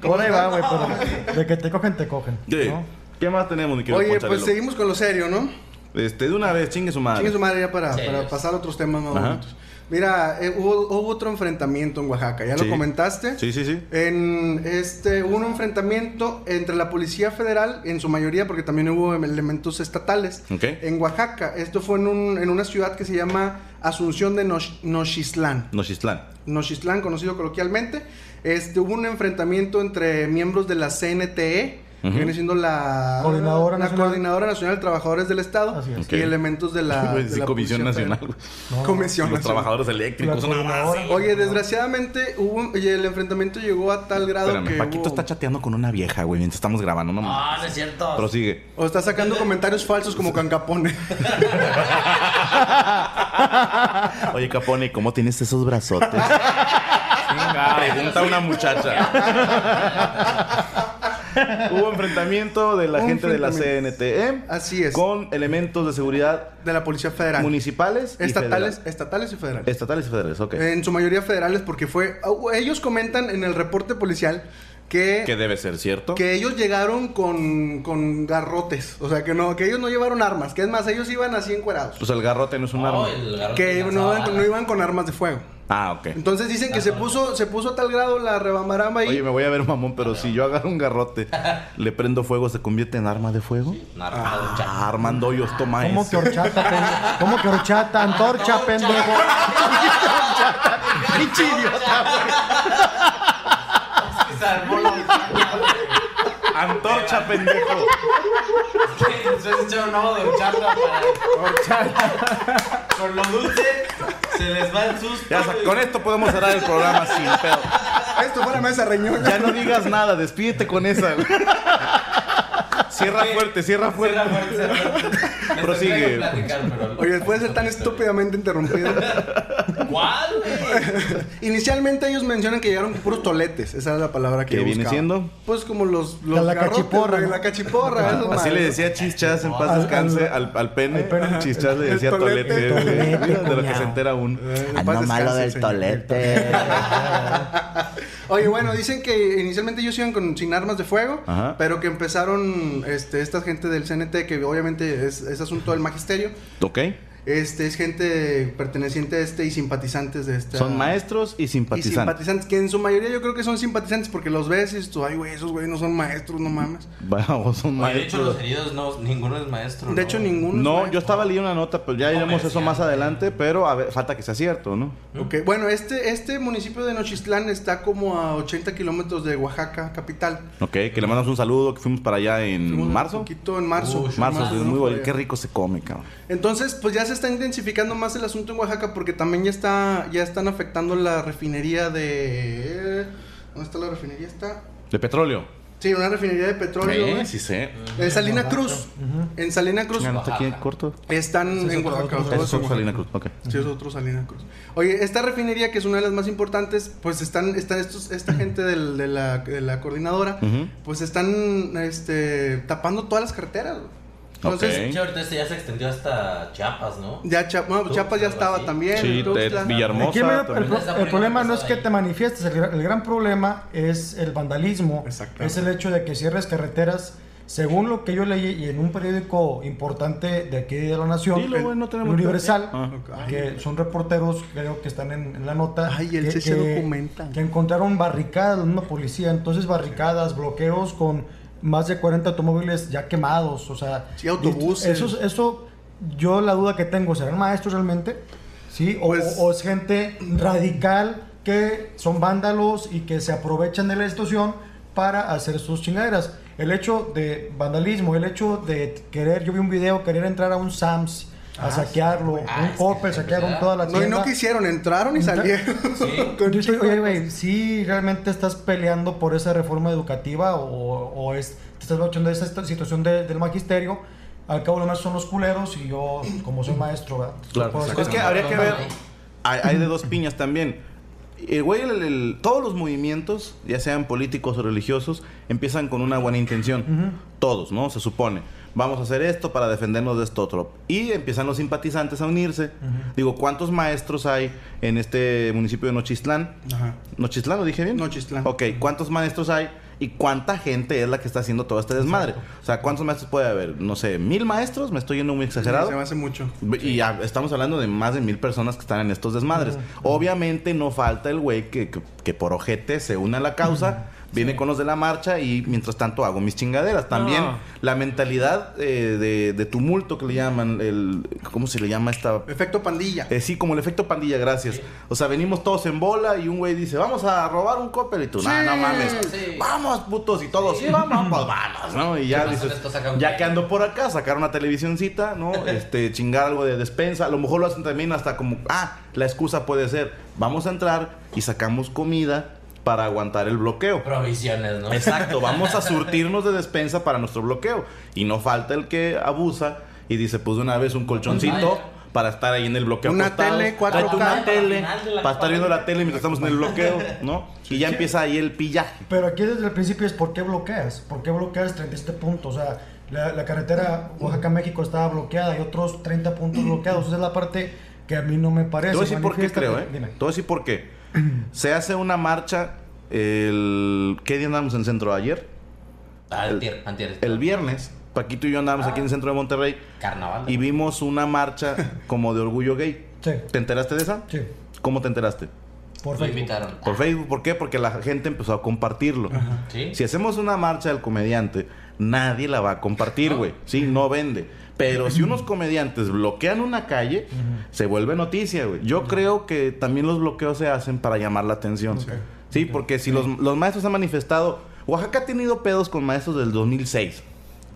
Speaker 2: Por ahí va, güey, pero de que te cogen, te cogen.
Speaker 1: Sí.
Speaker 2: ¿no?
Speaker 1: ¿Qué más tenemos, mi querido
Speaker 6: Oye, pues seguimos con lo serio, ¿no?
Speaker 1: Este, de una vez, chingue su madre.
Speaker 6: Chingue su madre ya para, para pasar a otros temas más
Speaker 1: Ajá.
Speaker 6: bonitos. Mira, eh, hubo, hubo otro enfrentamiento en Oaxaca, ¿ya
Speaker 1: Sí.
Speaker 6: lo comentaste?
Speaker 1: Sí, sí, sí.
Speaker 6: En este hubo un enfrentamiento entre la Policía Federal, en su mayoría, porque también hubo elementos estatales,
Speaker 1: Ok.
Speaker 6: en Oaxaca. Esto fue en, un- en una ciudad que se llama Asunción de Noch- Nochistlán.
Speaker 1: Nochistlán.
Speaker 6: Nochistlán, conocido coloquialmente. Este, hubo un enfrentamiento entre miembros de la CNTE, Que viene siendo la
Speaker 2: Coordinadora
Speaker 6: la
Speaker 2: Nacional.
Speaker 6: Coordinadora Nacional de Trabajadores del Estado
Speaker 2: Así es.
Speaker 6: Y elementos de la, de
Speaker 1: sí,
Speaker 6: la
Speaker 1: Comisión Nacional.
Speaker 2: No,
Speaker 6: Comisión
Speaker 1: Los
Speaker 6: Nacional.
Speaker 1: trabajadores eléctricos. Una mamá así.
Speaker 6: Oye, desgraciadamente hubo, y el enfrentamiento llegó a tal grado
Speaker 1: Espérame,
Speaker 6: que
Speaker 1: Paquito
Speaker 6: hubo-
Speaker 1: está chateando con una vieja, güey, mientras estamos grabando. No, mames.
Speaker 5: Ah, no es cierto.
Speaker 1: Prosigue.
Speaker 6: o está sacando comentarios falsos como Cancapone.
Speaker 1: Oye, Capone, ¿cómo tienes esos brazotes? Pregunta una muchacha. Hubo enfrentamiento de la gente de la. CNTE
Speaker 6: Así es.
Speaker 1: con elementos de seguridad
Speaker 6: de la Policía Federal.
Speaker 1: municipales y
Speaker 6: estatales,
Speaker 1: federales.
Speaker 6: estatales y federales.
Speaker 1: Estatales y federales, ok.
Speaker 6: En su mayoría federales porque fue ellos comentan en el reporte policial que
Speaker 1: que debe ser cierto.
Speaker 6: que ellos llegaron con, con garrotes, o sea, que no que ellos no llevaron armas, que es más ellos iban así encuerados.
Speaker 1: Pues el garrote no es un
Speaker 5: Oh,
Speaker 1: arma.
Speaker 5: el garrote
Speaker 6: Que no
Speaker 5: lanzaba
Speaker 6: iban, con- no iban con armas de fuego.
Speaker 1: Ah, ok.
Speaker 6: Entonces dicen que se puso se puso a tal grado la rebambaramba ahí.
Speaker 1: Oye, me voy a ver mamón, pero si yo agarro un garrote, le prendo fuego, ¿se convierte en arma de fuego?
Speaker 5: Un arma de.
Speaker 1: Ah, Armando Hoyos toma
Speaker 2: ¿Cómo
Speaker 1: eso.
Speaker 2: que horchata, pendejo? ¿Cómo que horchata? Antorcha, pendejo. Pinche idiota,
Speaker 5: Se armó la
Speaker 1: Antorcha, pendejo.
Speaker 5: Entonces echaron un de horchata para. Por lo dulce, se les va el susto.
Speaker 1: Ya, con esto podemos cerrar el programa sin pedo.
Speaker 6: Esto fue la mesa reñoña.
Speaker 1: Ya no digas nada, despídete con esa. Cierra fuerte, cierra fuerte.
Speaker 5: Cierra fuerte, cierra fuerte. Me
Speaker 1: Prosigue.
Speaker 5: platicar, pero-
Speaker 6: Oye, después de ser tan estúpidamente interrumpido.
Speaker 5: ¿Cuál?
Speaker 6: Inicialmente ellos mencionan que llegaron con puros toletes. Esa es la palabra que
Speaker 1: ¿Qué viene
Speaker 6: buscaba.
Speaker 1: siendo?
Speaker 6: Pues como los, los
Speaker 2: La
Speaker 6: garrotes,
Speaker 2: cachiporra, ¿no?
Speaker 6: La cachiporra. esas
Speaker 1: Así le decía Chichas en paz
Speaker 2: Al-
Speaker 1: descanse
Speaker 2: al-
Speaker 1: al, al pene.
Speaker 2: al pene.
Speaker 1: Chichas le
Speaker 6: El
Speaker 1: decía
Speaker 6: tolete.
Speaker 1: tolete.
Speaker 2: Tolete,
Speaker 1: de lo que se entera uno.
Speaker 6: Eh, en paz descanse el señor. Oye, bueno, dicen que inicialmente ellos iban con, sin armas de fuego,
Speaker 1: Ajá.
Speaker 6: pero que empezaron este, esta gente del CNT, que obviamente es, es asunto del magisterio,
Speaker 1: ¿Ok?
Speaker 6: Este es gente perteneciente a este y simpatizantes de esta...
Speaker 1: Son maestros y
Speaker 6: Y
Speaker 1: simpatizantes.
Speaker 6: simpatizantes, que en su mayoría yo creo que son simpatizantes porque los ves y dices tú, ay, güey, esos güey no son maestros, no mames.
Speaker 1: Vamos, son
Speaker 5: Oye, de hecho, los heridos, no, ninguno es maestro.
Speaker 6: De
Speaker 5: ¿no?
Speaker 6: hecho, ninguno. es
Speaker 1: No, yo estaba leyendo una nota, pero ya iremos eso más adelante, pero a ver, falta que sea cierto, ¿no?
Speaker 6: Ok, bueno, este, este municipio de Nochistlán está como a 80 kilómetros de Oaxaca, capital.
Speaker 1: Ok, que le mandamos un saludo, que fuimos para allá en
Speaker 6: Fuimos un
Speaker 1: marzo.
Speaker 6: poquito en marzo.
Speaker 5: Uy,
Speaker 1: Marzo,
Speaker 6: Marzo,
Speaker 1: es muy bonito. Qué rico se come, cabrón.
Speaker 6: Entonces, pues ya se está intensificando más el asunto en Oaxaca porque también ya está, ya están afectando la refinería de. ¿Dónde está la refinería? Está.
Speaker 1: De petróleo.
Speaker 6: Sí, una refinería de petróleo.
Speaker 1: Eh, sí sé.
Speaker 6: En Salina Cruz. En Salina Cruz.
Speaker 1: Chinga, ¿no está aquí en corto?
Speaker 6: Están
Speaker 2: es
Speaker 6: en
Speaker 2: otro-
Speaker 6: Oaxaca.
Speaker 2: otro-
Speaker 1: es
Speaker 6: en
Speaker 1: Salina. Cruz, ok.
Speaker 6: Sí, es otro Salina Cruz. Oye, esta refinería, que es una de las más importantes, pues están, están estos, esta gente del- de, la, de la coordinadora, pues están este, tapando todas las carreteras. Entonces,
Speaker 1: Ok.
Speaker 5: Sí, ahorita este ya se extendió hasta Chiapas, ¿no?
Speaker 6: ya Cha- no, Chiapas ya estaba
Speaker 5: así.
Speaker 6: también.
Speaker 1: Sí,
Speaker 2: Aquí
Speaker 1: Villahermosa.
Speaker 2: el, problema no es que te manifiestes, el, el gran problema es el vandalismo, es el hecho de que cierres carreteras según lo que yo leí y en un periódico importante de aquí de la Nación,
Speaker 1: Dilo, güey, no
Speaker 2: el Universal,
Speaker 1: Ah.
Speaker 2: que son reporteros, creo que están en, en la nota,
Speaker 6: Ay,
Speaker 2: que,
Speaker 6: se
Speaker 2: que-
Speaker 6: documenta.
Speaker 2: que encontraron barricadas, misma policía, entonces barricadas, bloqueos con más de 40 automóviles ya quemados, o sea,
Speaker 6: Sí, autobuses.
Speaker 2: Eso, eso, yo la duda que tengo, ¿serán maestros realmente? ¿Sí? O,
Speaker 6: Pues-
Speaker 2: o- es gente radical que son vándalos y que se aprovechan de la situación para hacer sus chingaderas. El hecho de vandalismo, el hecho de querer, yo vi un video, querer entrar a un Sams a saquearlo, un
Speaker 5: es que
Speaker 2: Coppel, saquearon
Speaker 5: a-
Speaker 2: toda la
Speaker 6: No, y
Speaker 2: tienda.
Speaker 6: no quisieron, entraron y salieron.
Speaker 2: Estoy,
Speaker 6: de
Speaker 2: oye, güey, ¿sí realmente estás peleando por esa reforma educativa o, o es, te estás luchando de esa esta situación de- del magisterio? Al cabo, lo más son los culeros y yo, como soy maestro, ¿verdad?
Speaker 1: Claro. Es que habría que ver. Hay, hay de dos piñas también. El güey, el- el- todos los movimientos, ya sean políticos o religiosos, empiezan con una buena intención. Todos, ¿no? Se supone. Vamos a hacer esto para defendernos de esto otro. Y empiezan los simpatizantes a unirse. Digo, ¿cuántos maestros hay en este municipio de Nochistlán?
Speaker 6: Ajá.
Speaker 1: ¿Nochistlán lo dije bien?
Speaker 6: Nochistlán.
Speaker 1: Ok, ¿cuántos maestros hay? ¿Y cuánta gente es la que está haciendo todo este desmadre? O sea, ¿cuántos maestros puede haber? No sé, ¿mil maestros? ¿Me estoy yendo muy exagerado?
Speaker 6: Se me hace mucho.
Speaker 1: Y ya estamos hablando de más de mil personas que están en estos desmadres. Obviamente no falta el güey que, que, que por ojete se une a la causa, viene con los de la marcha y mientras tanto hago mis chingaderas. También
Speaker 3: No.
Speaker 1: la mentalidad eh, de, de tumulto que le llaman, el, ¿cómo se le llama esta?
Speaker 6: Efecto pandilla.
Speaker 1: Eh, sí, como el efecto pandilla, gracias. O sea, venimos todos en bola y un güey dice, vamos a robar un copel y tú, no, no mames,
Speaker 5: Sí.
Speaker 1: vamos putos y todos, sí, vamos, pues vamos, ¿no? Y ya
Speaker 5: Sí,
Speaker 1: dices, ya que ando por acá, sacar una televisioncita, ¿no? Este, chingar algo de despensa, a lo mejor lo hacen también hasta como, ah, la excusa puede ser, vamos a entrar y sacamos comida para aguantar el bloqueo.
Speaker 5: Provisiones, ¿no?
Speaker 1: Exacto, vamos a surtirnos de despensa para nuestro bloqueo. Y no falta el que abusa y dice, pues de una vez un colchoncito para estar ahí en el bloqueo.
Speaker 6: Una
Speaker 1: acostados.
Speaker 6: tele, 4K.
Speaker 1: Tráete una tele para estar viendo la tele mientras estamos en el bloqueo, ¿no? Y ya empieza ahí el pillaje.
Speaker 2: Pero aquí desde el principio es ¿por qué bloqueas? ¿Por qué bloqueas 37 puntos? O sea, la, la carretera Oaxaca-México estaba bloqueada y otros 30 puntos bloqueados. Esa es la parte que a mí no me parece.
Speaker 1: Te voy a decir por qué creo, ¿eh?
Speaker 2: Dime.
Speaker 1: Te voy a decir por qué. Se hace una marcha el... ¿Qué día andamos en centro ayer?
Speaker 5: Ah, antier, antier.
Speaker 1: El viernes. Paquito y yo andamos aquí en el centro de Monterrey
Speaker 5: Carnaval.
Speaker 1: y vimos una marcha como de orgullo gay.
Speaker 2: Sí,
Speaker 1: ¿Te enteraste de esa?
Speaker 2: sí,
Speaker 1: ¿Cómo te enteraste?
Speaker 2: por Facebook.
Speaker 5: invitaron.
Speaker 1: Por Facebook, ¿por qué? Porque la gente empezó a compartirlo.
Speaker 5: ¿Sí?
Speaker 1: Si hacemos una marcha del comediante, nadie la va a compartir, güey. Sí, no vende. Pero si unos comediantes bloquean una calle, se vuelve noticia, güey. Yo creo que también los bloqueos se hacen para llamar la atención. Sí, porque si los, los maestros han manifestado... Oaxaca ha tenido pedos con maestros del 2006.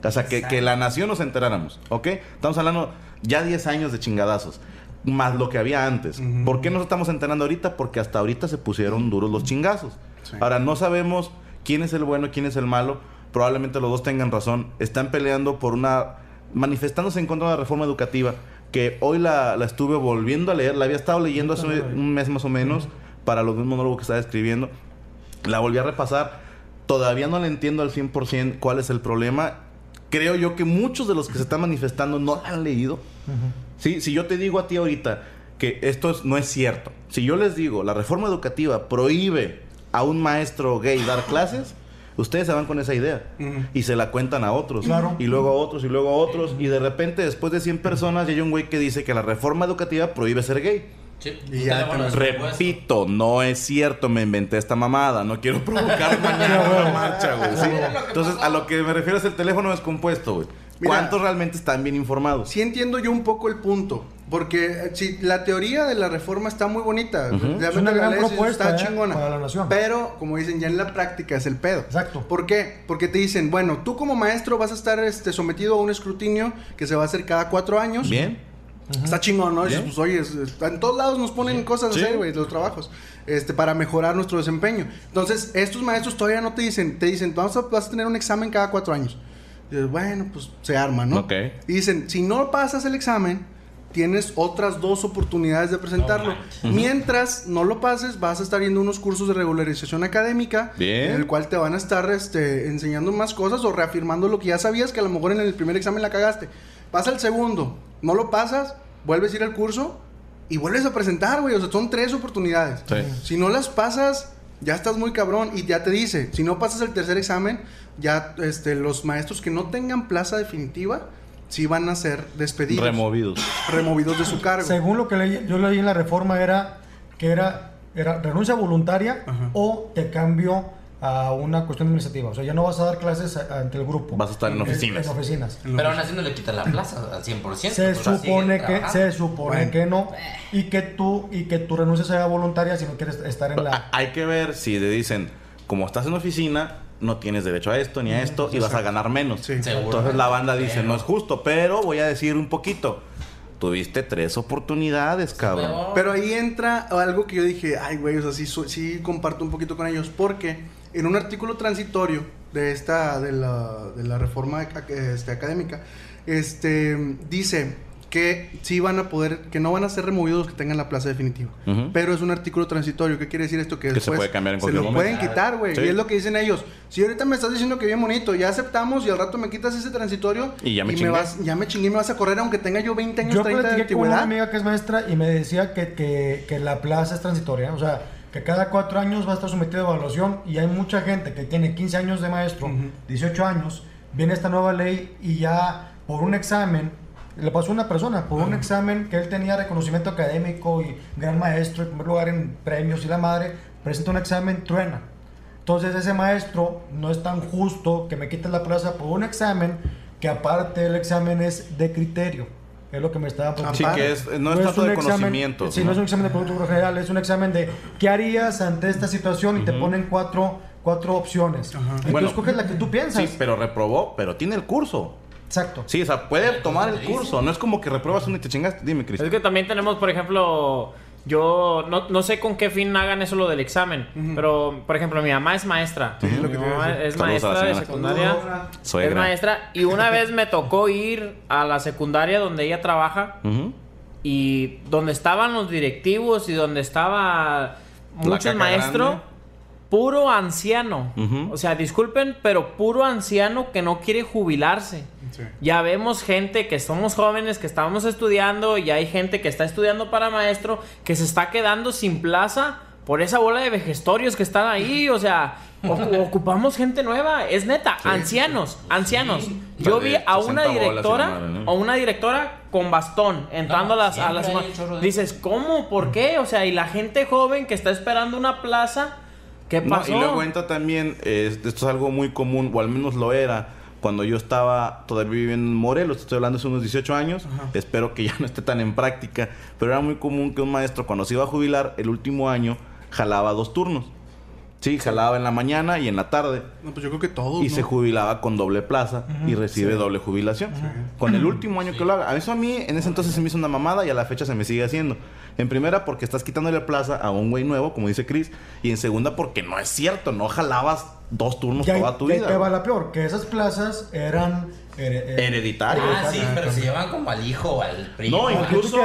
Speaker 1: O sea, que, que la nación nos enteráramos, ¿ok? Estamos hablando ya 10 años de chingadazos. Más lo que había antes. ¿Por qué nos estamos enterando ahorita? Porque hasta ahorita se pusieron duros los chingazos.
Speaker 6: Sí.
Speaker 1: Ahora, no sabemos quién es el bueno quién es el malo. Probablemente los dos tengan razón. Están peleando por una... manifestándose en contra de la reforma educativa. Que hoy la, la estuve volviendo a leer. La había estado leyendo hace un mes más o menos. Para los mismos monólogos que estaba escribiendo. La volví a repasar. Todavía no le entiendo al 100% cuál es el problema. Creo yo que muchos de los que se están manifestando no la han leído. Sí, si yo te digo a ti ahorita que esto es- no es cierto, si yo les digo la reforma educativa prohíbe a un maestro gay dar clases, ustedes se van con esa idea y se la cuentan a otros,
Speaker 2: Claro.
Speaker 1: y luego a otros, y luego a otros, y de repente después de 100 personas ya hay un güey que dice que la reforma educativa prohíbe ser gay.
Speaker 5: Sí.
Speaker 6: Y ya.
Speaker 1: Repito, no es cierto, me inventé esta mamada, no quiero provocar mañana una marcha, güey. ¿sí? Entonces, a lo que me refiero es el teléfono descompuesto, güey. ¿Cuántos realmente están bien informados?
Speaker 6: Sí entiendo yo un poco el punto. Porque si la teoría de la reforma está muy bonita. Realmente
Speaker 2: Es una gran propuesta,
Speaker 6: está
Speaker 2: ¿eh?
Speaker 6: chingona.
Speaker 2: para la nación.
Speaker 6: Pero, como dicen, ya en la práctica es el pedo.
Speaker 2: Exacto.
Speaker 6: ¿Por qué? Porque te dicen, bueno, tú como maestro vas a estar este, sometido a un escrutinio que se va a hacer cada cuatro años.
Speaker 1: Bien.
Speaker 6: Está chingón, ¿no? Dices, pues oye, es- en todos lados nos ponen cosas a hacer, güey, los trabajos, este, para mejorar nuestro desempeño. Entonces, estos maestros todavía no te dicen, te dicen, vamos a, vas a tener un examen cada cuatro años. Y dices, bueno, pues se arma, ¿no?
Speaker 1: Ok.
Speaker 6: Y dicen, si no pasas el examen, tienes otras dos oportunidades de presentarlo. Mientras no lo pases, vas a estar viendo unos cursos de regularización académica,
Speaker 1: Bien.
Speaker 6: en el cual te van a estar este, enseñando más cosas o reafirmando lo que ya sabías que a lo mejor en el primer examen la cagaste. Pasa el segundo, no lo pasas, vuelves a ir al curso y vuelves a presentar, güey. O sea, son tres oportunidades.
Speaker 1: Sí.
Speaker 6: Si no las pasas, ya estás muy cabrón y ya te dice, si no pasas el tercer examen, ya este, los maestros que no tengan plaza definitiva, sí van a ser despedidos.
Speaker 1: Removidos.
Speaker 6: removidos de su cargo.
Speaker 2: Según lo que leí- yo leí en la reforma era que era, era renuncia voluntaria
Speaker 6: Ajá.
Speaker 2: o te cambio a una cuestión administrativa. O sea, ya no vas a dar clases ante el grupo.
Speaker 1: Vas a estar en oficinas.
Speaker 2: En oficinas.
Speaker 5: Pero aún así no le quita la plaza al 100%.
Speaker 2: Se supone que
Speaker 5: trabajando.
Speaker 2: se supone
Speaker 6: Bueno.
Speaker 2: que no y que tú y que tu renuncia sea voluntaria si no quieres estar en la
Speaker 1: Hay que ver si te dicen, como estás en oficina, no tienes derecho a esto ni a esto y vas a ganar menos.
Speaker 6: Sí.
Speaker 5: Seguro.
Speaker 1: Entonces la banda dice, no es justo, pero voy a decir un poquito. Tuviste tres oportunidades, cabrón.
Speaker 6: Pero ahí entra algo que yo dije, ay, güey, o sea, sí, comparto un poquito con ellos, porque en un artículo transitorio de esta, de la, de la reforma este, académica, este, dice que sí van a poder, que no van a ser removidos los que tengan la plaza definitiva.
Speaker 1: Ujú.
Speaker 6: Pero es un artículo transitorio. ¿Qué quiere decir esto? Que,
Speaker 1: Que se
Speaker 6: después
Speaker 1: puede cambiar en
Speaker 6: se
Speaker 1: cualquier
Speaker 6: lo
Speaker 1: momento.
Speaker 6: pueden quitar, güey.
Speaker 1: Sí.
Speaker 6: Y es lo que dicen ellos. Si ahorita me estás diciendo que bien bonito, ya aceptamos y al rato me quitas ese transitorio
Speaker 1: Y ya me chingué.
Speaker 6: vas, ya me chingué y me vas a correr aunque tenga yo 20 años,
Speaker 2: Yo
Speaker 6: 30 de
Speaker 2: platiqué con una
Speaker 6: antigüedad.
Speaker 2: amiga que es maestra y me decía que, que, que la plaza es transitoria. O sea, que cada cuatro años va a estar sometido a evaluación y hay mucha gente que tiene 15 años de maestro,
Speaker 6: Ujú.
Speaker 2: 18 años, viene esta nueva ley y ya por un examen, le pasó a una persona, por un examen que él tenía reconocimiento académico y gran maestro, en primer lugar en premios y la madre, presenta un examen, truena. Entonces ese maestro no es tan justo que me quite la plaza por un examen que aparte el examen es de criterio. Es lo que me estaba
Speaker 1: Sí,
Speaker 2: preocupando.
Speaker 1: que es, no, es tanto de
Speaker 2: examen-
Speaker 1: conocimiento.
Speaker 2: Sí, no es un examen de producto general, es un examen de qué harías ante esta situación y te ponen cuatro, cuatro opciones. Y tú
Speaker 1: Bueno,
Speaker 2: escoges la que tú piensas.
Speaker 1: Sí, pero reprobó, pero tiene el curso.
Speaker 2: Exacto.
Speaker 1: Sí, o sea, puede tomar el curso. No es como que repruebas uno y te chingaste. Dime, Cristian.
Speaker 3: Es que también tenemos, por ejemplo, yo no, no sé con qué fin hagan eso lo del examen, pero, por ejemplo, mi mamá es maestra.
Speaker 6: lo que
Speaker 3: mi
Speaker 6: iba a
Speaker 3: mamá
Speaker 6: decir.
Speaker 3: es
Speaker 1: Saludos
Speaker 3: maestra de secundaria. Es
Speaker 1: Suegra.
Speaker 3: maestra. Y una vez me tocó ir a la secundaria donde ella trabaja y donde estaban los directivos y donde estaba muchos maestros,
Speaker 1: grande.
Speaker 3: Puro anciano. O sea, disculpen, pero puro anciano que no quiere jubilarse.
Speaker 6: Sí.
Speaker 3: Ya vemos gente que somos jóvenes, que estamos estudiando, y hay gente que está estudiando para maestro, que se está quedando sin plaza por esa bola de vejestorios que están ahí. O sea, ocupamos gente nueva. Es neta, ancianos, ancianos. Yo vi a
Speaker 1: 60
Speaker 3: una directora,
Speaker 1: madre, ¿no?
Speaker 3: a una directora con bastón, entrando
Speaker 5: No,
Speaker 3: a las... A las dices, ¿cómo? ¿Por qué? O sea, y la gente joven que está esperando una plaza, ¿qué
Speaker 1: No, y luego entra también, eh, esto es algo muy común, o al menos lo era, cuando yo estaba todavía viviendo en Morelos, estoy hablando hace unos 18 años, espero que ya no esté tan en práctica, pero era muy común que un maestro cuando se iba a jubilar el último año jalaba dos turnos. Sí, jalaba en la mañana y en la tarde.
Speaker 6: No, pues yo creo que todos.
Speaker 1: Y
Speaker 6: ¿no?
Speaker 1: se jubilaba con doble plaza y recibe doble jubilación. Con el último año que lo haga. A Eso a mí en ese entonces se me hizo una mamada y a la fecha se me sigue haciendo. En primera porque estás quitándole plaza a un güey nuevo, como dice Chris. Y en segunda porque no es cierto, no jalabas dos turnos toda tu
Speaker 2: y ahí
Speaker 1: vida.
Speaker 2: te va la peor, que esas plazas eran here-
Speaker 1: Hereditario.
Speaker 5: Ah, sí, pero se llevan como al hijo o al primo.
Speaker 1: No, incluso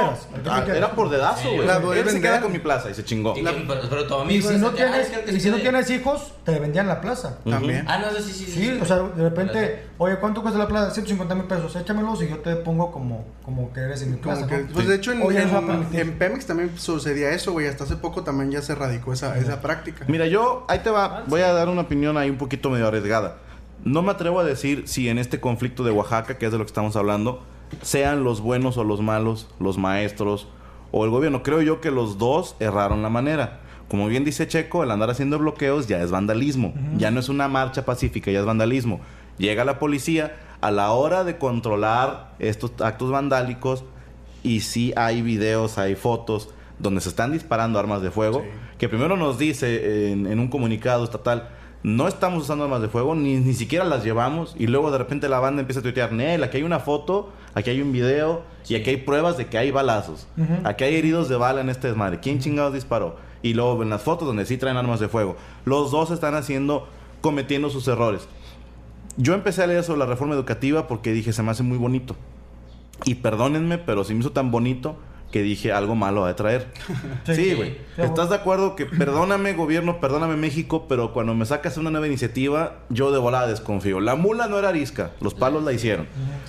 Speaker 1: ah, era por dedazo, güey. Él se queda con mi plaza y se chingó.
Speaker 5: Y pero, pero tu
Speaker 2: Y
Speaker 5: amigo
Speaker 2: si no,
Speaker 5: es-
Speaker 2: tienes,
Speaker 5: ah, creo que
Speaker 2: y si no tienes hijos, te vendían la plaza.
Speaker 6: También.
Speaker 5: Ah, no, sí, sí, sí.
Speaker 2: Sí, o sea, de repente, oye, ¿cuánto cuesta la plaza? 150 mil pesos, échamelos y yo te pongo como, como que eres en mi plaza.
Speaker 6: que,
Speaker 2: ¿no?
Speaker 6: pues de hecho en, Pemex también sucedía eso, güey. Hasta hace poco también ya se radicó esa, esa práctica.
Speaker 1: Mira, yo, ahí te va, voy a dar una opinión ahí un poquito medio arriesgada. No me atrevo a decir si en este conflicto de Oaxaca, que es de lo que estamos hablando, sean los buenos o los malos, los maestros o el gobierno. Creo yo que los dos erraron la manera. Como bien dice Checo, el andar haciendo bloqueos ya es vandalismo. Ya no es una marcha pacífica, ya es vandalismo. Llega la policía a la hora de controlar estos actos vandálicos y sí hay videos, hay fotos donde se están disparando armas de fuego, que primero nos dice en, en un comunicado estatal, no estamos usando armas de fuego, ni, ni siquiera las llevamos, y luego de repente la banda empieza a tuitear, Nel, aquí hay una foto, aquí hay un video, y aquí hay pruebas de que hay balazos, aquí hay heridos de bala en este desmadre, ¿quién chingados disparó? Y luego en las fotos donde sí traen armas de fuego, los dos están haciendo, cometiendo sus errores. Yo empecé a leer sobre la reforma educativa porque dije, se me hace muy bonito. Y perdónenme, pero se me hizo tan bonito que dije algo malo va a traer. Sí, güey. ¿Estás de acuerdo que perdóname gobierno, perdóname México, pero cuando me sacas una nueva iniciativa, yo de volada desconfío. La mula no era arisca, los palos la hicieron.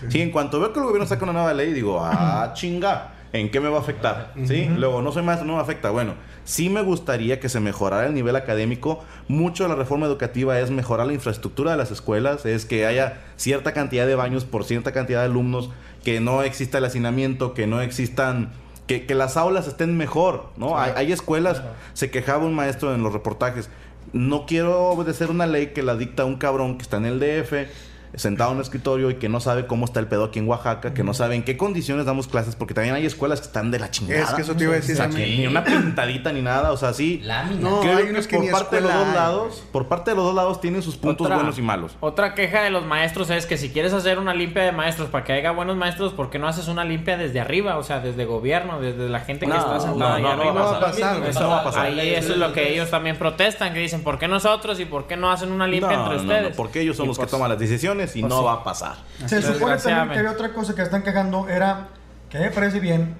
Speaker 1: Sí, en cuanto veo que el gobierno saca una nueva ley, digo, ah, chinga. ¿En qué me va a afectar? ¿Sí? Luego, no soy maestro, no me afecta. Bueno, sí me gustaría que se mejorara el nivel académico. Mucho de la reforma educativa es mejorar la infraestructura de las escuelas, es que haya cierta cantidad de baños por cierta cantidad de alumnos, que no exista el hacinamiento, que no existan... Que, que las aulas estén mejor, ¿no? Hay, hay escuelas, se quejaba un maestro en los reportajes, no quiero obedecer una ley que la dicta un cabrón que está en el DF, sentado en un escritorio y que no sabe cómo está el pedo aquí en Oaxaca, que no sabe en qué condiciones damos clases, porque también hay escuelas que están de la chingada.
Speaker 6: Es que eso te iba a decir
Speaker 1: O sea, ni una pintadita ni nada, o sea, sí.
Speaker 5: Lámina.
Speaker 6: No,
Speaker 1: creo
Speaker 6: hay
Speaker 1: que
Speaker 6: unos que
Speaker 1: por
Speaker 6: ni
Speaker 1: parte de los dos lados, por parte de los dos lados tienen sus puntos
Speaker 3: Otra-
Speaker 1: buenos y malos.
Speaker 3: Otra queja de los maestros es que si quieres hacer una limpia de maestros para que haya buenos maestros, ¿por qué no haces una limpia desde arriba? O sea, desde gobierno, desde la gente que está sentada ahí
Speaker 1: no, no
Speaker 3: arriba.
Speaker 1: va a
Speaker 3: O sea,
Speaker 6: pasar,
Speaker 3: eso
Speaker 1: no va a pasar.
Speaker 3: Ahí eso es lo que ellos también protestan, que dicen, ¿por qué nosotros y por qué no hacen una limpia
Speaker 1: No,
Speaker 3: entre
Speaker 1: no,
Speaker 3: ustedes?
Speaker 1: no, porque ellos son
Speaker 3: Y
Speaker 1: los
Speaker 3: pues,
Speaker 1: que toman las decisiones y
Speaker 3: pues
Speaker 1: no
Speaker 3: sí.
Speaker 1: va a pasar.
Speaker 2: Se supone también que había otra cosa que están quejando, era que a mí me parece bien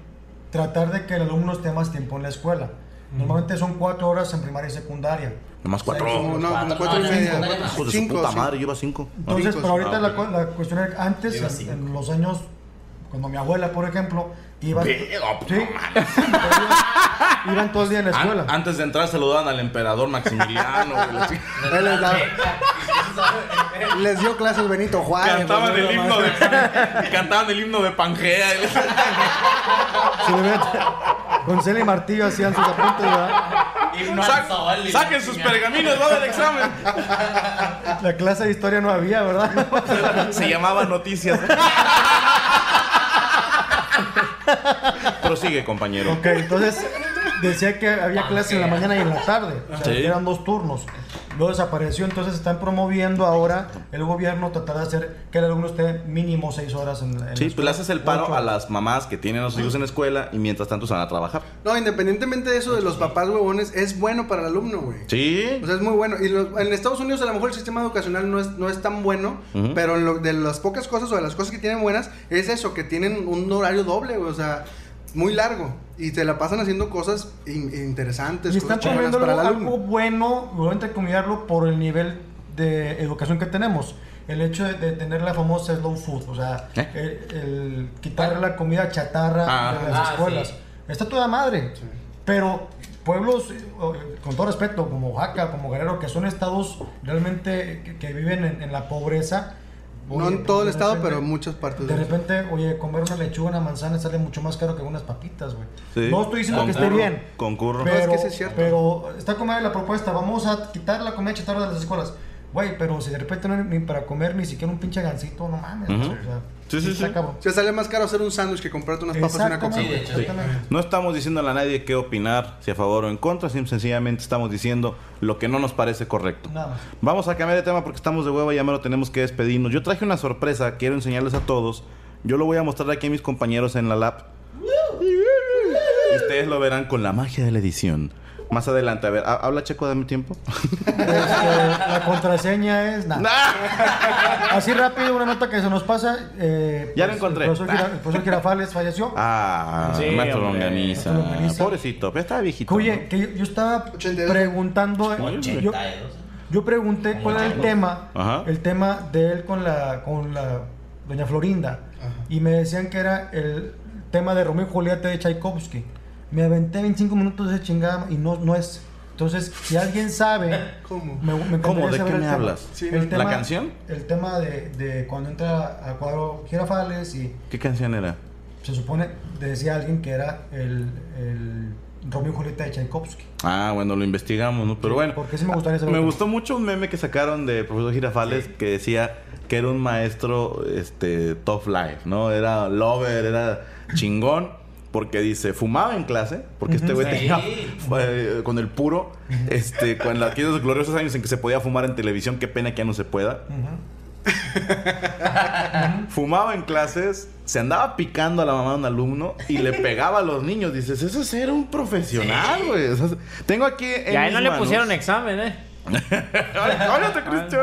Speaker 2: tratar de que el alumno esté más tiempo en la escuela. Normalmente son cuatro horas en primaria y secundaria.
Speaker 1: Nomás cuatro.
Speaker 6: Como, no, como
Speaker 5: Cuatro,
Speaker 6: cuatro y
Speaker 5: no,
Speaker 6: media.
Speaker 5: no,
Speaker 1: Hijo de su puta
Speaker 6: sí.
Speaker 1: madre, lleva cinco.
Speaker 2: Entonces,
Speaker 6: Cinco,
Speaker 2: pero ahorita
Speaker 1: ah,
Speaker 2: la, cu- la cuestión era antes, en, en los años, cuando mi abuela, por ejemplo, iba, sí,
Speaker 1: Ve, oh,
Speaker 2: pero iban, iban todo el día en la
Speaker 1: An-
Speaker 2: escuela.
Speaker 1: antes de entrar saludaban al emperador Maximiliano.
Speaker 6: Él les, daba- les dio clases Benito Juárez.
Speaker 1: Cantaban
Speaker 6: les
Speaker 1: el himno de cantaban el himno de Pangea.
Speaker 2: Con cel y martillo hacían sus apuntes, ¿verdad?
Speaker 1: Sa- saquen sus pergaminos, va haber examen.
Speaker 2: La clase de historia no había, ¿verdad?
Speaker 1: Se llamaba Noticias. Prosigue, compañero.
Speaker 2: Ok, entonces decía que había clase en la mañana y en la tarde. O sea,
Speaker 1: Sí.
Speaker 2: eran dos turnos. Luego desapareció, entonces están promoviendo ahora el gobierno tratar de hacer que el alumno esté mínimo seis horas en, en la
Speaker 1: Sí, pues le haces el paro
Speaker 2: Ocho.
Speaker 1: a las mamás que tienen a sus hijos en la escuela y mientras tanto se van a trabajar.
Speaker 6: No, independientemente de eso de los papás huevones, es bueno para el alumno, güey.
Speaker 1: Sí.
Speaker 6: O sea, es muy bueno. Y los- en Estados Unidos a lo mejor el sistema educacional no es, no es tan bueno,
Speaker 1: Ujú.
Speaker 6: pero en lo- de las pocas cosas o de las cosas que tienen buenas es eso, que tienen un horario doble, güey, o sea, muy largo. Y se la pasan haciendo cosas in- interesantes,
Speaker 2: Y están
Speaker 6: cosas para el
Speaker 2: algo bueno, voy a entrecomillarlo, por el nivel de educación que tenemos. El hecho de, de tener la famosa slow food, o sea,
Speaker 1: ¿Eh?
Speaker 2: el, el quitar la comida chatarra
Speaker 1: Ah.
Speaker 2: de las
Speaker 5: Ah,
Speaker 2: escuelas.
Speaker 5: sí.
Speaker 2: Está toda madre. Pero pueblos, eh, con todo respeto, como Oaxaca, como Guerrero, que son estados realmente que, que viven en, en la pobreza.
Speaker 6: No en todo el
Speaker 2: de
Speaker 6: estado,
Speaker 2: repente-
Speaker 6: pero en muchas partes
Speaker 2: De
Speaker 6: del
Speaker 2: repente, oye, comer una lechuga, una manzana sale mucho más caro que unas papitas, güey.
Speaker 1: Sí.
Speaker 2: No estoy diciendo que esté bien.
Speaker 1: concurro.
Speaker 2: Pero,
Speaker 6: No, es que sí es cierto.
Speaker 2: pero está como la propuesta, vamos a quitar la comida chatarra de las escuelas. Güey, pero si de repente no hay ni para comer ni siquiera un pinche gancito, no mames. O sea,
Speaker 1: Sí, sí, sí.
Speaker 6: sea, sale más caro hacer un sándwich que comprarte unas papas y una coca.
Speaker 5: Sí.
Speaker 2: exactamente.
Speaker 1: No estamos diciéndole a nadie qué opinar, si a favor o en contra, sencillamente estamos diciendo lo que no nos parece correcto.
Speaker 2: Nada más.
Speaker 1: Vamos a cambiar de tema porque estamos de hueva y ya me lo tenemos que despedirnos. Yo traje una sorpresa, quiero enseñarles a todos. Yo lo voy a mostrar aquí a mis compañeros en la lab. Y ustedes lo verán con la magia de la edición. Más adelante, a ver, ha- habla Checo, dame tiempo.
Speaker 2: Este, la contraseña es nada. Así rápido, una nota que se nos pasa. eh,
Speaker 1: Ya lo
Speaker 2: pues,
Speaker 1: encontré.
Speaker 2: El profesor, Gira- el profesor Girafales falleció.
Speaker 1: Ah,
Speaker 3: Sí,
Speaker 1: maestro Longaniza. Pobrecito, pero estaba viejito.
Speaker 2: Oye, que yo, yo estaba
Speaker 6: 82.
Speaker 2: preguntando. Yo,
Speaker 5: 82.
Speaker 2: yo pregunté cuál era el tema.
Speaker 1: Ajá.
Speaker 2: El tema de él con la, con la doña Florinda. Y me decían que era el tema de Romeo y Julieta de Tchaikovsky. Me aventé 25 minutos de esa chingada y no, no es. Entonces, si alguien sabe.
Speaker 6: ¿Cómo?
Speaker 2: Me, me
Speaker 1: ¿Cómo? ¿De qué me
Speaker 2: tema.
Speaker 1: hablas?
Speaker 6: Sí,
Speaker 2: El
Speaker 6: ¿la
Speaker 2: tema-
Speaker 1: canción?
Speaker 2: El tema de, de cuando entra al cuadro Girafales y
Speaker 1: ¿Qué canción era?
Speaker 2: se supone, decía alguien que era el, el Romeo y Julieta de Tchaikovsky.
Speaker 1: Ah, bueno, lo investigamos, ¿no? Pero
Speaker 2: Sí,
Speaker 1: bueno.
Speaker 2: porque sí me gustaría saber
Speaker 1: Me gustó mucho un meme que sacaron de profesor Girafales que decía que era un maestro este top life, ¿no? Era lover, era chingón. Porque dice, fumaba en clase, porque este güey
Speaker 5: Sí.
Speaker 1: tenía eh, con el puro, este, con la- aquellos gloriosos años en que se podía fumar en televisión, qué pena que ya no se pueda. Fumaba en clases, se andaba picando a la mamá de un alumno y le pegaba a los niños. Dices, eso es ser un profesional, güey. O sea, tengo aquí. En
Speaker 3: Y a él no le pusieron examen, ¿eh?
Speaker 1: Cállate, Cristian.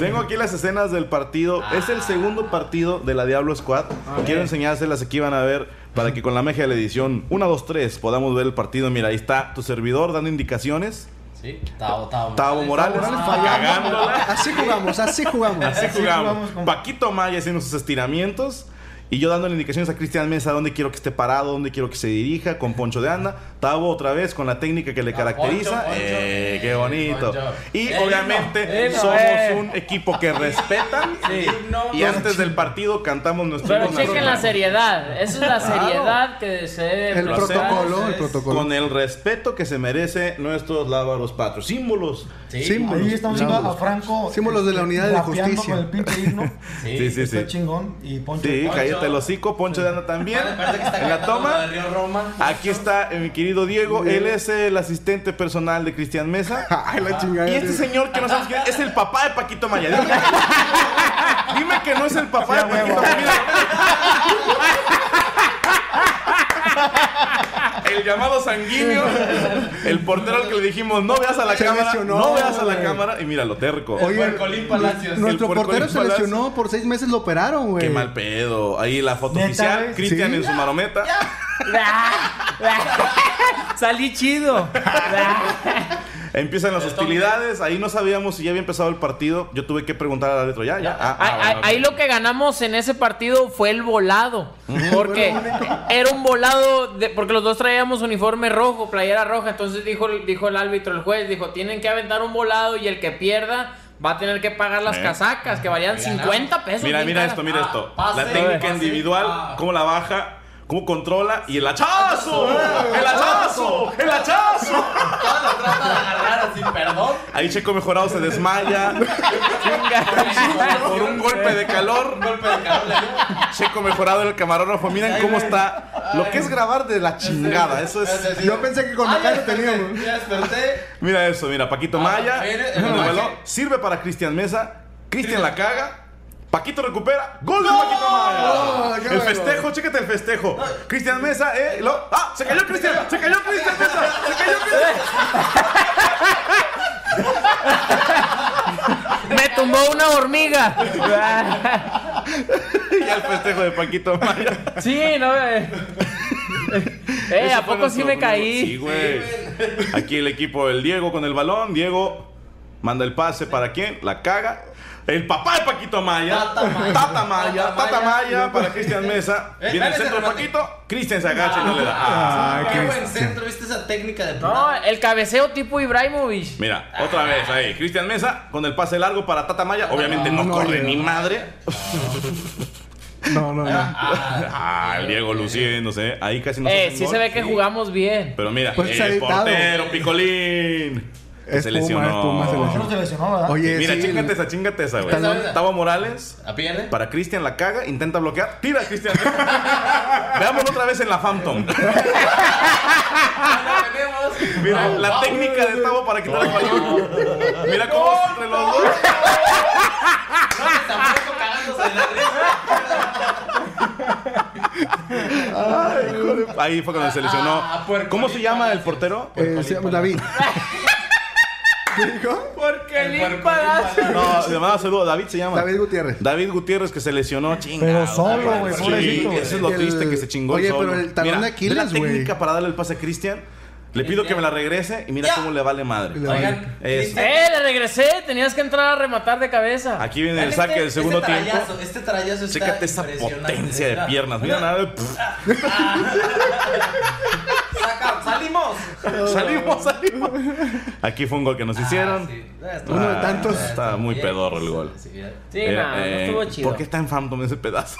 Speaker 1: Tengo aquí las escenas del partido. Es el segundo partido de la Diablo Squad. Quiero enseñárselas aquí van a ver para que con la magia de la edición 1, 2, 3 podamos ver el partido. Mira, ahí está tu servidor dando indicaciones.
Speaker 5: Sí, Tavo, Tavo.
Speaker 1: Tavo Morales
Speaker 6: Morales
Speaker 1: cagándola.
Speaker 6: Así jugamos, así jugamos.
Speaker 1: Así
Speaker 2: Así
Speaker 1: jugamos.
Speaker 2: jugamos con-
Speaker 1: Paquito Maya haciendo sus estiramientos. Y yo dándole indicaciones a Cristian Mesa dónde quiero que esté parado, dónde quiero que se dirija, con Poncho de Anda. Tavo otra vez con la técnica que le caracteriza.
Speaker 5: Poncho, Poncho.
Speaker 1: Eh, qué bonito.
Speaker 5: Poncho.
Speaker 1: Y
Speaker 5: El
Speaker 1: obviamente somos
Speaker 3: eh.
Speaker 1: un equipo que respetan.
Speaker 3: Sí.
Speaker 1: Y antes del partido cantamos nuestro
Speaker 3: Pero
Speaker 1: himno
Speaker 3: chequen la seriedad. Esa es la
Speaker 1: Claro.
Speaker 3: seriedad que se debe
Speaker 6: El protocolo, el protocolo.
Speaker 1: Con el respeto que se merece nuestros lábaros patrios. Símbolos.
Speaker 5: Sí.
Speaker 6: Símbolos.
Speaker 2: Ahí estamos viendo a
Speaker 6: Símbolos.
Speaker 2: Franco.
Speaker 6: Símbolos de la unidad de la
Speaker 2: rapeando
Speaker 6: justicia.
Speaker 2: Con el pinche himno.
Speaker 1: Sí, sí,
Speaker 2: Está
Speaker 1: sí.
Speaker 2: chingón. Y Poncho.
Speaker 1: Sí, cállate el hocico, Poncho de Anda también.
Speaker 5: Parece que está
Speaker 1: En la toma.
Speaker 5: de Río Roma.
Speaker 1: Aquí está eh, mi querido Diego. Él es el asistente personal de Cristian Mesa.
Speaker 6: Ay, la chingada.
Speaker 1: Y este señor que no sabes quién es, es el papá de Paquito Maya. Dime, dime que no es el papá de Paquito Maya. El llamado sanguíneo, el portero al que le dijimos no veas a la
Speaker 6: Se
Speaker 1: cámara,
Speaker 6: lesionó,
Speaker 1: no veas a la
Speaker 6: güey.
Speaker 1: cámara y mira, lo terco.
Speaker 5: El
Speaker 6: Oye,
Speaker 5: Puercolín Palacios.
Speaker 6: Nuestro
Speaker 1: El
Speaker 6: portero se lesionó, por seis meses lo operaron, güey.
Speaker 1: Qué mal pedo. Ahí la foto
Speaker 2: ¿Neta,
Speaker 1: oficial,
Speaker 2: güey?
Speaker 1: Cristian
Speaker 6: Sí.
Speaker 1: en su marometa.
Speaker 3: Salí chido.
Speaker 1: Empiezan las hostilidades, ahí no sabíamos si ya había empezado el partido. Yo tuve que preguntar al árbitro, ¿ya? ¿Ya? Ah, ah,
Speaker 3: Ahí, ahí- lo que ganamos en ese partido fue el volado. Porque era un volado, de- porque los dos traíamos uniforme rojo, playera roja. Entonces dijo, dijo el árbitro, el juez, dijo, tienen que aventar un volado y el que pierda va a tener que pagar las
Speaker 1: Eh.
Speaker 3: casacas, que valían 50 pesos.
Speaker 1: Mira, mira esto, mira
Speaker 5: Ah,
Speaker 1: esto.
Speaker 5: pase,
Speaker 1: la técnica
Speaker 5: pase.
Speaker 1: individual,
Speaker 5: Ah.
Speaker 1: cómo la baja, cómo controla y el hachazo. ¡El hachazo! ¡El hachazo!
Speaker 5: Todo lo trata de agarrar así, perdón.
Speaker 1: Ahí Checo Mejorado se desmaya por un golpe de calor.
Speaker 5: Un golpe de calor.
Speaker 1: Checo Mejorado, el camarógrafo. Miren cómo está. Lo que es grabar de la chingada. Eso es.
Speaker 6: Yo pensé que con Macario
Speaker 5: desperté,
Speaker 6: teníamos.
Speaker 1: Mira eso, mira. Paquito
Speaker 5: Ah,
Speaker 1: Maya. Sirve para Cristian Mesa. Cristian la caga. Paquito recupera. ¡Gol de Paquito Maya!
Speaker 6: qué
Speaker 1: el festejo, chécate el festejo. Cristian Mesa, eh. Lo, ¡Ah! ¡Se cayó Cristian! ¡Se cayó Cristian Mesa! ¡Se cayó Cristian!
Speaker 3: Me tumbó una hormiga.
Speaker 1: y el festejo de Paquito Maya.
Speaker 3: sí, no, eh. Eh, ¿a poco sí me caí?
Speaker 1: Sí, güey. Aquí el equipo del Diego con el balón. Diego manda el pase para quién? La caga. El papá de Paquito Maya.
Speaker 5: Tata Maya.
Speaker 1: Tata Maya.
Speaker 5: Tata
Speaker 1: Tata
Speaker 5: Maya.
Speaker 1: Para Cristian Mesa.
Speaker 5: Eh,
Speaker 1: Viene el centro de. Paquito. Cristian se agacha y no le da. Ah.
Speaker 6: Ay,
Speaker 5: Qué buen centro, ¿viste esa técnica de
Speaker 3: No, el cabeceo tipo Ibrahimovic.
Speaker 1: Mira, otra vez ahí. Cristian Mesa con el pase largo para Tata Maya. Obviamente no,
Speaker 6: no,
Speaker 1: corre
Speaker 6: no.
Speaker 1: ni madre.
Speaker 6: No, no, no.
Speaker 1: Ah, el Diego luciéndose. Ahí casi no
Speaker 3: Eh, sí
Speaker 1: gol.
Speaker 3: se ve que jugamos bien.
Speaker 1: Pero mira,
Speaker 6: Pues
Speaker 1: el portero, Picolín. Que
Speaker 6: Es
Speaker 1: se
Speaker 6: Puma,
Speaker 1: lesionó.
Speaker 6: es Puma, se
Speaker 2: lesionó, ¿verdad?
Speaker 6: Oye,
Speaker 1: Mira,
Speaker 6: sí,
Speaker 1: chingate esa, chingate esa, güey. Tavo Morales.
Speaker 5: ¿A pierde?
Speaker 1: Para Cristian la caga, intenta bloquear. Tira, Cristian. Veámoslo otra vez en la Phantom. Mira, la técnica de Tavo para quitar el balón. Mira cómo entre los dos.
Speaker 5: Tampoco cagándose de la risa.
Speaker 1: Ahí fue cuando se lesionó.
Speaker 5: Ah,
Speaker 1: ¿Cómo se llama el portero?
Speaker 6: Eh, se llama David. ¿Qué dijo?
Speaker 3: Porque Palacio.
Speaker 1: No, se llamaba saludo. David se llama.
Speaker 6: David Gutiérrez.
Speaker 1: David Gutiérrez que se lesionó, chinga.
Speaker 2: Pero solo, güey,
Speaker 1: Sí, eso es lo
Speaker 6: El-
Speaker 1: triste que se chingó
Speaker 6: Oye, pero el talón de Aquiles,
Speaker 1: la técnica para darle el pase a Cristian. Le pido que me la regrese y mira
Speaker 5: Ya.
Speaker 1: cómo le vale madre.
Speaker 6: Le
Speaker 5: Oigan,
Speaker 3: Eh, le regresé. Tenías que entrar a rematar de cabeza.
Speaker 1: Aquí viene el
Speaker 5: este-
Speaker 1: saque del
Speaker 5: este
Speaker 1: segundo tiempo.
Speaker 5: trayazo, Este trayazo está
Speaker 1: Chécate esa
Speaker 5: impresionante,
Speaker 1: potencia de piernas. Mira nada. de-
Speaker 5: ¡Salimos!
Speaker 1: Salimos, salimos. Aquí fue un gol que nos hicieron.
Speaker 5: Ah, sí. Ah, estuvo-
Speaker 6: Uno de tantos.
Speaker 1: Está muy
Speaker 5: bien,
Speaker 1: pedorro el gol.
Speaker 5: sí, sí.
Speaker 3: Sí,
Speaker 1: Eh,
Speaker 3: nada, no
Speaker 1: eh,
Speaker 3: estuvo chido.
Speaker 1: ¿Por qué está en Phantom ese pedazo?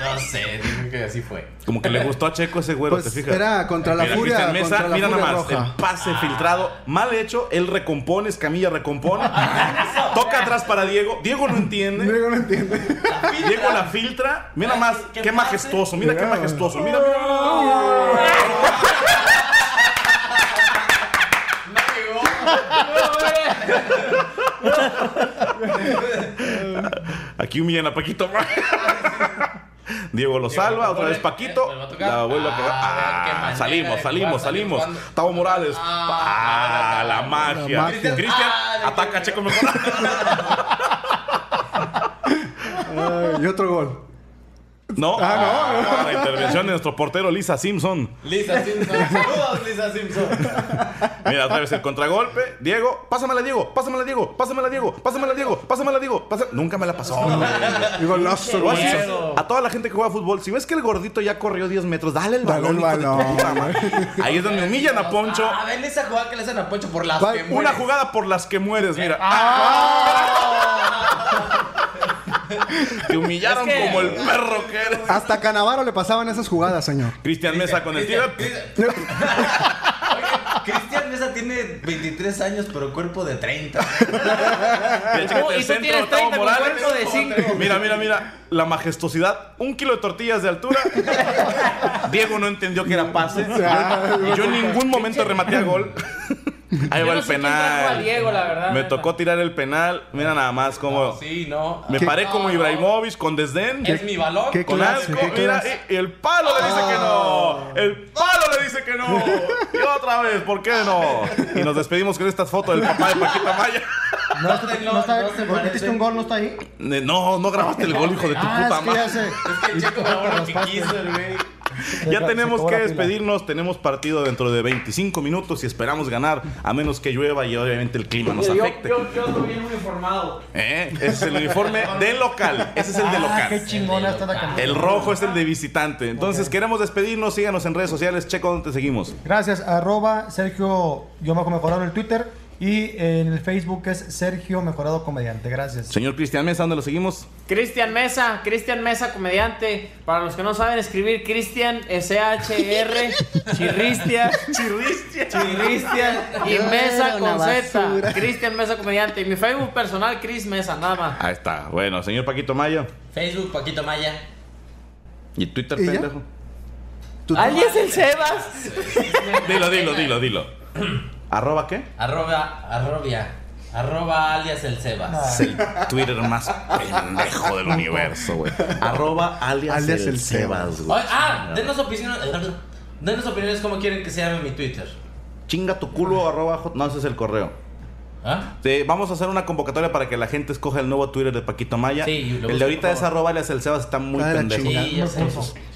Speaker 5: No sé, digo que así fue.
Speaker 1: Como que le gustó a Checo ese güero,
Speaker 6: Pues
Speaker 1: ¿te fijas?
Speaker 6: era contra la
Speaker 1: Mira,
Speaker 6: furia,
Speaker 1: Cristian Mesa,
Speaker 6: contra la
Speaker 1: mira
Speaker 6: furia
Speaker 1: nada más,
Speaker 6: roja.
Speaker 1: el pase filtrado, mal hecho, él recompone, Escamilla recompone, toca atrás para Diego, Diego no entiende,
Speaker 6: Diego no entiende.
Speaker 1: Diego la filtra, mira más,
Speaker 5: ¿Qué
Speaker 1: qué
Speaker 5: pase?
Speaker 1: majestuoso, mira qué
Speaker 6: Mira.
Speaker 1: majestuoso, mira, mira. Aquí humillan a Paquito. Diego lo salva, otra vez Paquito, la vuelve a
Speaker 5: Ah,
Speaker 1: Ah, salimos, salimos, salimos. Tavo Morales.
Speaker 5: Ah,
Speaker 1: Ah, la magia. Cristian
Speaker 5: Ah,
Speaker 1: ataca a Checo mejor.
Speaker 6: Y otro gol.
Speaker 1: No,
Speaker 6: Ah, no.
Speaker 1: la intervención de nuestro portero Lisa Simpson.
Speaker 5: Lisa Simpson. Saludos, Lisa Simpson.
Speaker 1: Mira, otra vez el contragolpe. Diego, pásamela, Diego, pásamela, Diego, pásamela, Diego, pásamela, Diego, pásamela, Diego. pasa- Nunca me la pasó.
Speaker 6: Y golazo,
Speaker 1: a
Speaker 6: golazo.
Speaker 1: A toda la gente que juega fútbol, si ves que el gordito ya corrió 10 metros, dale el
Speaker 6: Dale
Speaker 1: balón.
Speaker 6: el
Speaker 1: de tu
Speaker 6: balón.
Speaker 1: Ahí es donde humillan a Poncho.
Speaker 5: Ah, ven esa jugada que le hacen a Poncho por las que
Speaker 1: Una
Speaker 5: mueres.
Speaker 1: jugada por las que mueres, mira. Te humillaron
Speaker 3: Es que-
Speaker 1: como el perro que eres.
Speaker 6: Hasta Canavaro le pasaban esas jugadas, señor.
Speaker 1: Cristian Mesa con el tío.
Speaker 5: Cristian- Mesa tiene 23 años, pero cuerpo de 30.
Speaker 1: Mira, chécate
Speaker 3: Tú-
Speaker 1: el
Speaker 3: y tú
Speaker 1: centro,
Speaker 3: tienes
Speaker 1: Gustavo
Speaker 3: 30 con
Speaker 1: Morales.
Speaker 3: cuerpo de 5.
Speaker 1: Mira, mira, mira. La majestuosidad. Un kilo de tortillas de altura. Diego no entendió que era pase. Yo en ningún momento rematé a gol. Ahí va
Speaker 3: no
Speaker 1: el penal.
Speaker 3: Diego, la verdad.
Speaker 1: Me tocó tirar el penal. Mira nada más cómo.
Speaker 5: Sí, no.
Speaker 1: Me paré como Ibrahimovic con desdén.
Speaker 5: Es mi balón.
Speaker 6: qué
Speaker 1: Con
Speaker 6: clase,
Speaker 1: asco,
Speaker 6: qué
Speaker 1: mira, y, y el palo le dice que no. El palo le dice que no. Y otra vez, ¿por qué no? Y nos despedimos con estas fotos del papá de Paquita Maya.
Speaker 2: No,
Speaker 5: No,
Speaker 2: no está,
Speaker 5: no
Speaker 2: ¿no metiste un gol? ¿No está ahí?
Speaker 1: No, no grabaste el gol, hijo de tu
Speaker 2: Ah,
Speaker 1: puta
Speaker 2: es que ya
Speaker 1: madre.
Speaker 2: sé.
Speaker 5: Es que Checo grabó lo que quiso, el güey.
Speaker 1: Ya tenemos que despedirnos. Tenemos partido dentro de 25 minutos y esperamos ganar, a menos que llueva y obviamente el clima nos
Speaker 3: Yo,
Speaker 1: afecte.
Speaker 3: yo, yo ando bien uniformado.
Speaker 1: ¿Eh? Ese es el uniforme del local. Ese es el de
Speaker 2: Ah, qué
Speaker 1: local.
Speaker 2: chingona está la camiseta.
Speaker 1: El rojo es el de visitante. Entonces queremos despedirnos. Síganos en redes sociales. Checo, ¿dónde te seguimos?
Speaker 2: Gracias, arroba Sergio yo Mejorado en el Twitter y en el Facebook es Sergio Mejorado Comediante. Gracias.
Speaker 1: Señor Cristian Mesa, ¿dónde lo seguimos?
Speaker 3: Cristian Mesa, Cristian Mesa, comediante. Para los que no saben escribir, Cristian, S-H-R, Chirristia,
Speaker 1: Chirristia.
Speaker 3: Chirristia y Mesa con. Z. Cristian Mesa, comediante. Y mi Facebook personal, Chris Mesa, nada más.
Speaker 1: Ahí está. Bueno, señor Paquito Maya.
Speaker 5: Facebook, Paquito Maya.
Speaker 1: ¿Y Twitter,
Speaker 6: ¿Y
Speaker 1: pendejo?
Speaker 6: Tú-
Speaker 3: Alias el Sebas.
Speaker 1: Dilo, dilo, dilo, dilo. ¿Arroba qué?
Speaker 5: Arroba, arrobia. Arroba alias el Sebas.
Speaker 1: Es el Twitter más pendejo del universo, güey. Arroba alias,
Speaker 6: Alias
Speaker 1: el,
Speaker 6: el
Speaker 1: Sebas, güey.
Speaker 5: Ah, denos opiniones. Denos opiniones cómo quieren que se llame mi Twitter.
Speaker 1: Chinga tu culo, arroba. hot- No, ese es el correo.
Speaker 5: ¿Ah?
Speaker 1: Sí, vamos a hacer una convocatoria para que la gente escoja el nuevo Twitter de Paquito Maya.
Speaker 5: Sí, lo
Speaker 1: el de ahorita es arroba alias el Sebas, está muy
Speaker 6: Ah,
Speaker 1: pendejo.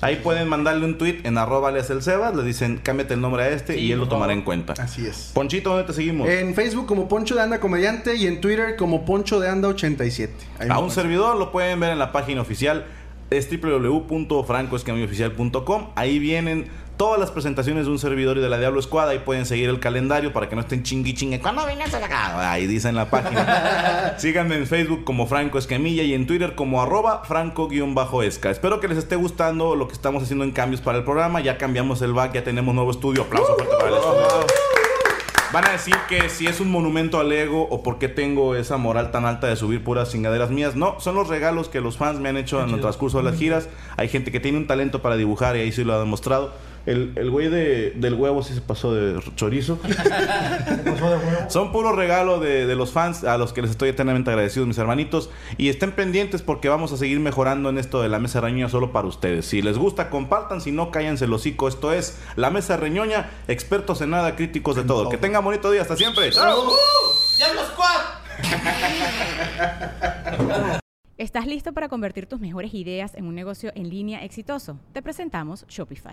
Speaker 1: Ahí pueden mandarle un tweet en arroba alias el Sebas, le dicen cámbiate el nombre a este
Speaker 5: Sí,
Speaker 1: y él lo tomará en cuenta.
Speaker 6: Así es.
Speaker 1: Ponchito, ¿dónde te seguimos?
Speaker 6: En Facebook como Poncho de Anda Comediante y en Twitter como Poncho de Anda 87. Ahí
Speaker 1: a un servidor lo pueden ver en la página oficial es www.francoescamilloficial.com ahí vienen todas las presentaciones de un servidor y de la Diablo Squad ahí pueden seguir el calendario para que no estén chingui chingue. ¿cuándo vienes acá? ahí dice en la página. Síganme en Facebook como Franco Escamilla y en Twitter como arroba franco-esca. Espero que les esté gustando lo que estamos haciendo en cambios para el programa. Ya cambiamos el back ya tenemos nuevo estudio. Aplauso fuerte para el estudio. Van a decir que si es un monumento al ego o por qué tengo esa moral tan alta de subir puras chingaderas mías. No, son los regalos que los fans me han hecho en el transcurso de las giras. Hay gente que tiene un talento para dibujar y ahí sí lo ha demostrado. El, el güey de- del huevo sí se pasó de chorizo.
Speaker 2: Se pasó de huevo.
Speaker 1: Son puro regalo de, de los fans a los que les estoy eternamente agradecidos, mis hermanitos. Y estén pendientes porque vamos a seguir mejorando en esto de la mesa reñoña solo para ustedes. Si les gusta, compartan. Si no, cállense el hocico. Esto es la mesa reñoña, expertos en nada, críticos de todo. Que tengan bonito día. Hasta siempre. ¡Chao!
Speaker 5: ¡Diablo Squad!
Speaker 7: ¿Estás listo para convertir tus mejores ideas en un negocio en línea exitoso? Te presentamos Shopify.